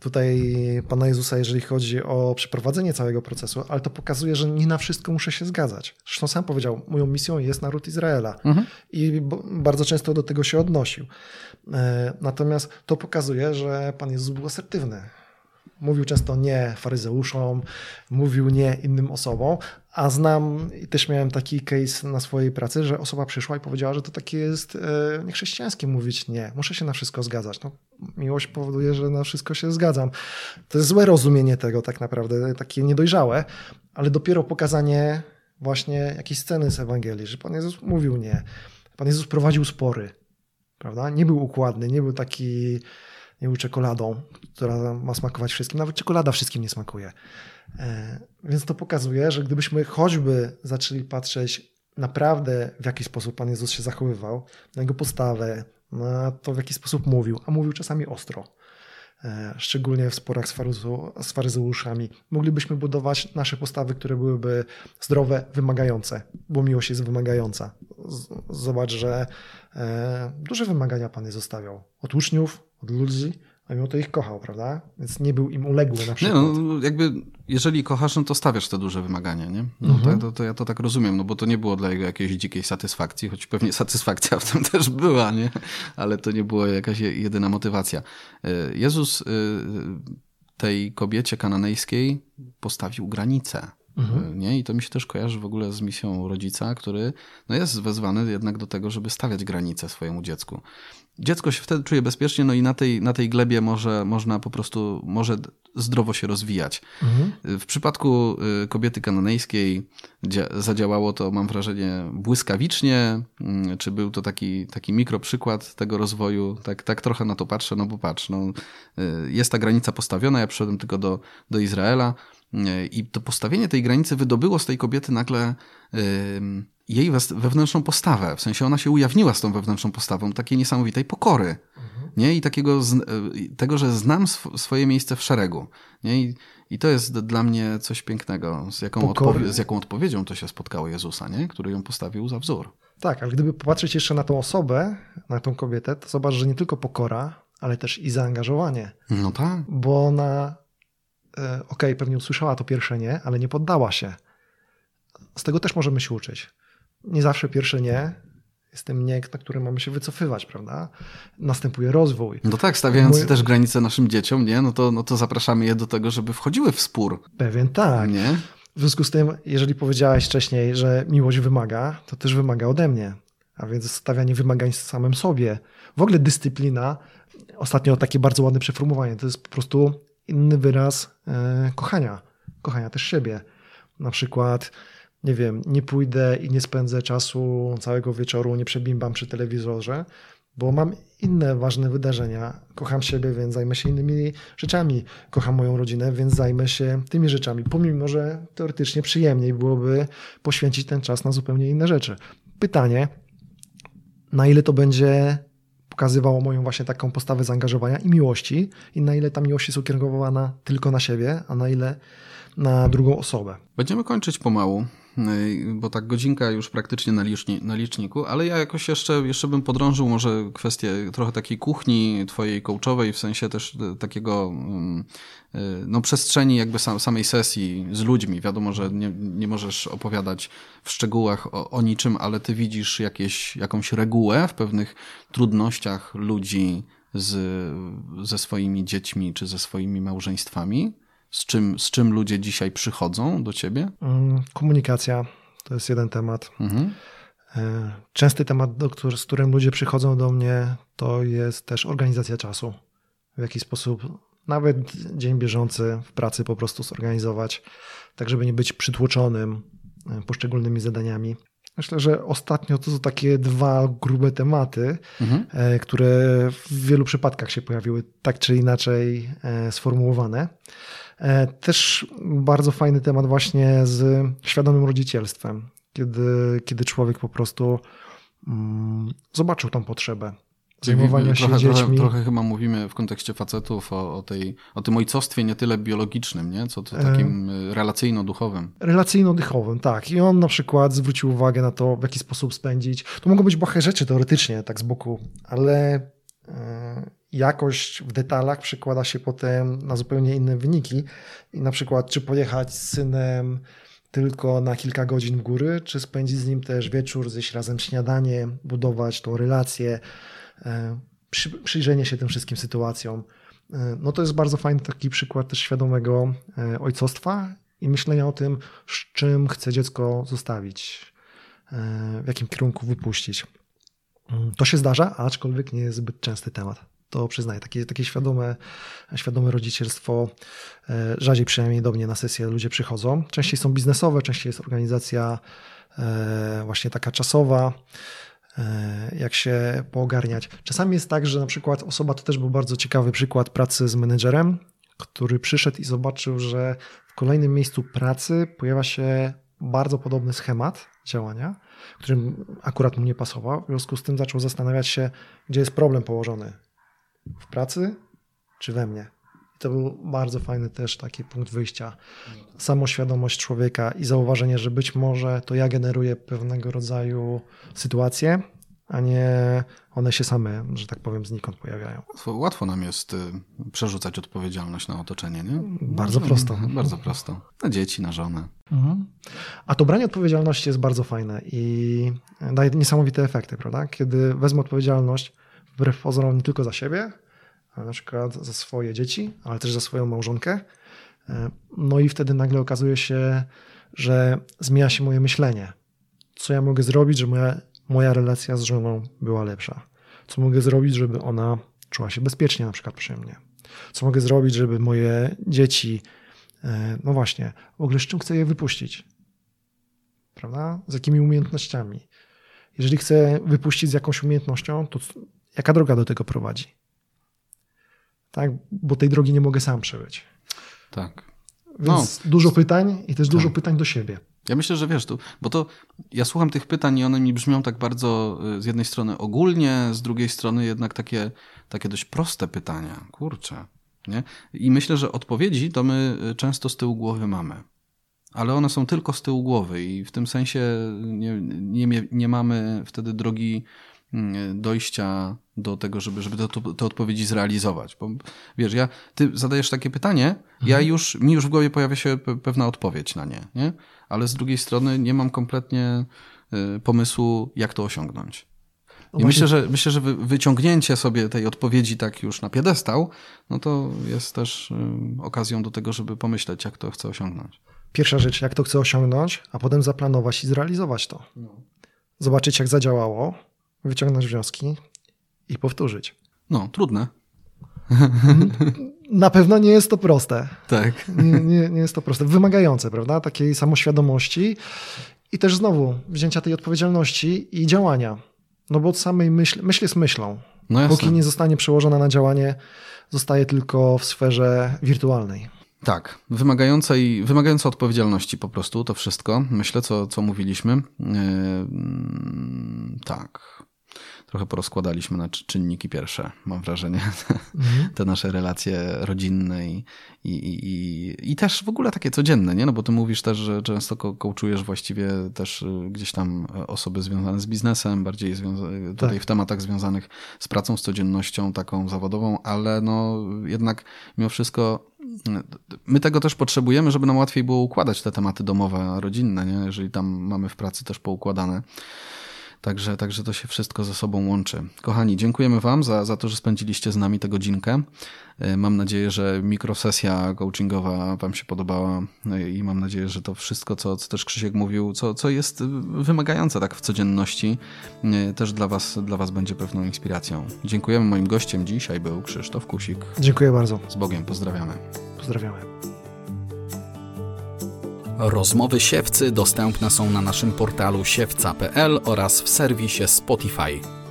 Speaker 3: tutaj Pana Jezusa, jeżeli chodzi o przeprowadzenie całego procesu, ale to pokazuje, że nie na wszystko muszę się zgadzać. Zresztą sam powiedział, moją misją jest naród Izraela mhm. i bardzo często do tego się odnosił. E, natomiast to pokazuje, że Pan Jezus był asertywny. Mówił często nie faryzeuszom, mówił nie innym osobom, a znam i też miałem taki case na swojej pracy, że osoba przyszła i powiedziała, że to takie jest e, niechrześcijańskie mówić nie, muszę się na wszystko zgadzać. No, miłość powoduje, że na wszystko się zgadzam. To jest złe rozumienie tego tak naprawdę, takie niedojrzałe, ale dopiero pokazanie właśnie jakiejś sceny z Ewangelii, że Pan Jezus mówił nie. Pan Jezus prowadził spory, prawda? Nie był układny, nie był taki nie był czekoladą, która ma smakować wszystkim. Nawet czekolada wszystkim nie smakuje. E, więc to pokazuje, że gdybyśmy choćby zaczęli patrzeć naprawdę, w jaki sposób Pan Jezus się zachowywał, na jego postawę, na to, w jaki sposób mówił, a mówił czasami ostro, e, szczególnie w sporach z, faryzeuszami, moglibyśmy budować nasze postawy, które byłyby zdrowe, wymagające, bo miłość jest wymagająca. Zobacz, że e, duże wymagania Pan Jezus stawiał od uczniów, od ludzi, a mimo to ich kochał, prawda? Więc nie był im uległy na przykład.
Speaker 2: Nie, no, jakby jeżeli kochasz, no to stawiasz te duże wymagania, nie? No mhm. to, to, ja to tak rozumiem, no bo to nie było dla jego jakiejś dzikiej satysfakcji, choć pewnie satysfakcja w tym też była, nie? Ale to nie była jakaś jedyna motywacja. E, Jezus e, tej kobiecie kananejskiej postawił granicę. Mhm. Nie? I to mi się też kojarzy w ogóle z misją rodzica, który no jest wezwany jednak do tego, żeby stawiać granice swojemu dziecku dziecko się wtedy czuje bezpiecznie, no i na tej, na tej glebie może, można po prostu, może zdrowo się rozwijać. Mhm. W przypadku y, kobiety kananejskiej zadziałało to, mam wrażenie, błyskawicznie, mm, czy był to taki, taki mikroprzykład tego rozwoju, tak, tak trochę na to patrzę, no bo patrz, no, y, jest ta granica postawiona, ja przyszedłem tylko do, do Izraela y, i to postawienie tej granicy wydobyło z tej kobiety nagle jej wewnętrzną postawę. W sensie ona się ujawniła z tą wewnętrzną postawą takiej niesamowitej pokory. Mhm. Nie? I takiego, e, tego, że znam sw swoje miejsce w szeregu. Nie? I, I to jest dla mnie coś pięknego. Z jaką, z jaką odpowiedzią to się spotkało Jezusa, nie? który ją postawił za wzór.
Speaker 3: Tak, ale gdyby popatrzeć jeszcze na tą osobę, na tą kobietę, to zobacz, że nie tylko pokora, ale też i zaangażowanie.
Speaker 2: No tak.
Speaker 3: Bo ona, e, okej, okay, pewnie usłyszała to pierwsze nie, ale nie poddała się. Z tego też możemy się uczyć nie zawsze pierwsze nie jest tym nie, na który mamy się wycofywać, prawda? Następuje rozwój.
Speaker 2: No tak, stawiając Mój... też granice naszym dzieciom, nie? No to, no to zapraszamy je do tego, żeby wchodziły w spór.
Speaker 3: Pewien tak. Nie? W związku z tym, jeżeli powiedziałeś wcześniej, że miłość wymaga, to też wymaga ode mnie. A więc stawianie wymagań samym sobie. W ogóle dyscyplina, ostatnio takie bardzo ładne przeformułowanie, to jest po prostu inny wyraz e, kochania. Kochania też siebie. Na przykład nie wiem, nie pójdę i nie spędzę czasu całego wieczoru, nie przebimbam przy telewizorze, bo mam inne ważne wydarzenia. Kocham siebie, więc zajmę się innymi rzeczami. Kocham moją rodzinę, więc zajmę się tymi rzeczami. Pomimo, że teoretycznie przyjemniej byłoby poświęcić ten czas na zupełnie inne rzeczy. Pytanie, na ile to będzie pokazywało moją właśnie taką postawę zaangażowania i miłości, i na ile ta miłość jest ukierunkowana tylko na siebie, a na ile na drugą osobę.
Speaker 2: Będziemy kończyć pomału. Y, bo tak godzinka już praktycznie na, liczni, na liczniku, ale ja jakoś jeszcze, jeszcze bym podrążył może kwestię trochę takiej kuchni twojej coachowej, w sensie też y, takiego mm, y, no, przestrzeni jakby sam, samej sesji z ludźmi. Wiadomo, że nie, nie możesz opowiadać w szczegółach o, o niczym, ale ty widzisz jakieś, jakąś regułę w pewnych trudnościach ludzi z, ze swoimi dziećmi czy ze swoimi małżeństwami? Z czym, z czym ludzie dzisiaj przychodzą do ciebie?
Speaker 3: Mm, komunikacja to jest jeden temat. Mhm. E, częsty temat, z którym ludzie przychodzą do mnie, to jest też organizacja czasu. W jaki sposób nawet dzień bieżący w pracy po prostu zorganizować, tak żeby nie być przytłoczonym e, poszczególnymi zadaniami. Myślę, że ostatnio to są takie dwa grube tematy, mhm. E, które w wielu przypadkach się pojawiły tak czy inaczej sformułowane. Też bardzo fajny temat właśnie z świadomym rodzicielstwem kiedy, kiedy człowiek po prostu mm, zobaczył tą potrzebę zajmowania się
Speaker 2: trochę,
Speaker 3: dziećmi.
Speaker 2: Trochę, trochę, chyba mówimy w kontekście facetów o, o, tej, o tym ojcostwie nie tyle biologicznym, nie? co to takim e... relacyjno-duchowym.
Speaker 3: Relacyjno-duchowym, tak. I on na przykład zwrócił uwagę na to, w jaki sposób spędzić. To mogą być błahe rzeczy teoretycznie, tak z boku, ale e, jakość w detalach przekłada się potem na zupełnie inne wyniki. I na przykład, czy pojechać z synem tylko na kilka godzin w góry, czy spędzić z nim też wieczór, zjeść razem śniadanie, budować tą relację, e, przyjrzenie się tym wszystkim sytuacjom. E, no to jest bardzo fajny taki przykład też świadomego e, ojcostwa i myślenia o tym, z czym chce dziecko zostawić, w jakim kierunku wypuścić. Mm, to się zdarza, aczkolwiek nie jest zbyt częsty temat to przyznaję, takie, takie świadome, świadome rodzicielstwo, e, rzadziej przynajmniej do mnie na sesję ludzie przychodzą. Częściej są biznesowe, częściej jest organizacja e, właśnie taka czasowa, e, jak się poogarniać. Czasami jest tak, że na przykład osoba, to też był bardzo ciekawy przykład pracy z menedżerem, który przyszedł i zobaczył, że w kolejnym miejscu pracy pojawia się bardzo podobny schemat działania, którym akurat mu nie pasował. W związku z tym zaczął zastanawiać się, gdzie jest problem położony w pracy czy we mnie. I to był bardzo fajny też taki punkt wyjścia. Samoświadomość człowieka i zauważenie, że być może to ja generuję pewnego rodzaju sytuacje, a nie one się same, że tak powiem, znikąd pojawiają.
Speaker 2: Łatwo nam jest y, przerzucać odpowiedzialność na otoczenie, nie?
Speaker 3: Bardzo prosto.
Speaker 2: Bardzo prosto. Na dzieci, na żonę.
Speaker 3: Mhm. A to branie odpowiedzialności jest bardzo fajne i daje niesamowite efekty, prawda? Kiedy wezmę odpowiedzialność, wbrew pozorom nie tylko za siebie, ale na przykład za swoje dzieci, ale też za swoją małżonkę. E, no i wtedy nagle okazuje się, że zmienia się moje myślenie. Co ja mogę zrobić, żeby moja, moja relacja z żoną była lepsza? Co mogę zrobić, żeby ona czuła się bezpiecznie na przykład przy mnie? Co mogę zrobić, żeby moje dzieci, e, no właśnie, w ogóle z czym chcę je wypuścić? Prawda? Z jakimi umiejętnościami? Jeżeli chcę wypuścić z jakąś umiejętnością, to Jaka droga do tego prowadzi? Tak, bo tej drogi nie mogę sam przebyć.
Speaker 2: Tak.
Speaker 3: Więc no. dużo pytań i też tak. dużo pytań do siebie.
Speaker 2: Ja myślę, że wiesz, tu, bo to ja słucham tych pytań i one mi brzmią tak bardzo y, z jednej strony ogólnie, z drugiej strony jednak takie, takie dość proste pytania. Kurczę. Nie? I myślę, że odpowiedzi to my y, często z tyłu głowy mamy. Ale one są tylko z tyłu głowy i w tym sensie nie, nie, nie mamy wtedy drogi Mm, dojścia do tego, żeby, żeby te, te odpowiedzi zrealizować. Bo wiesz, ja, ty zadajesz takie pytanie, mhm. ja już, mi już w głowie pojawia się pewna odpowiedź na nie, nie? Ale z drugiej strony nie mam kompletnie y, pomysłu, jak to osiągnąć. No I myślę, że, myślę, że wyciągnięcie sobie tej odpowiedzi tak już na piedestał, no to jest też y, okazją do tego, żeby pomyśleć, jak to chcę osiągnąć.
Speaker 3: Pierwsza rzecz, jak to chcę osiągnąć, a potem zaplanować i zrealizować to. No. Zobaczyć, jak zadziałało, wyciągnąć wnioski i powtórzyć.
Speaker 2: No, trudne.
Speaker 3: Na pewno nie jest to proste.
Speaker 2: Tak.
Speaker 3: Nie, nie, nie jest to proste. Wymagające, prawda? Takiej samoświadomości i też znowu wzięcia tej odpowiedzialności i działania. No bo od samej myśli, myśl jest myślą. No Póki nie zostanie przełożona na działanie, zostaje tylko w sferze wirtualnej.
Speaker 2: Tak, wymagającej, wymagająca odpowiedzialności po prostu to wszystko. Myślę, co, co mówiliśmy. Yy, tak trochę porozkładaliśmy na czynniki pierwsze, mam wrażenie, mhm. te nasze relacje rodzinne i, i, i, i, też w ogóle takie codzienne, nie? No bo ty mówisz też, że często kołczujesz właściwie też y, gdzieś tam osoby związane z biznesem, bardziej tutaj tak. w tematach związanych z pracą, z codziennością taką zawodową, ale no jednak mimo wszystko y, my tego też potrzebujemy, żeby nam łatwiej było układać te tematy domowe, rodzinne, nie? jeżeli tam mamy w pracy też poukładane Także, także to się wszystko ze sobą łączy. Kochani, dziękujemy Wam za, za to, że spędziliście z nami tę godzinkę. E, mam nadzieję, że mikrosesja coachingowa Wam się podobała e, i mam nadzieję, że to wszystko, co, co też Krzysiek mówił, co, co jest wymagające tak w codzienności, e, też dla was, dla was będzie pewną inspiracją. Dziękujemy. Moim gościem dzisiaj był Krzysztof Kusik.
Speaker 3: Dziękuję bardzo.
Speaker 2: Z Bogiem, pozdrawiamy.
Speaker 3: Pozdrawiamy.
Speaker 1: Rozmowy siewcy dostępne są na naszym portalu siewca.pl oraz w serwisie Spotify.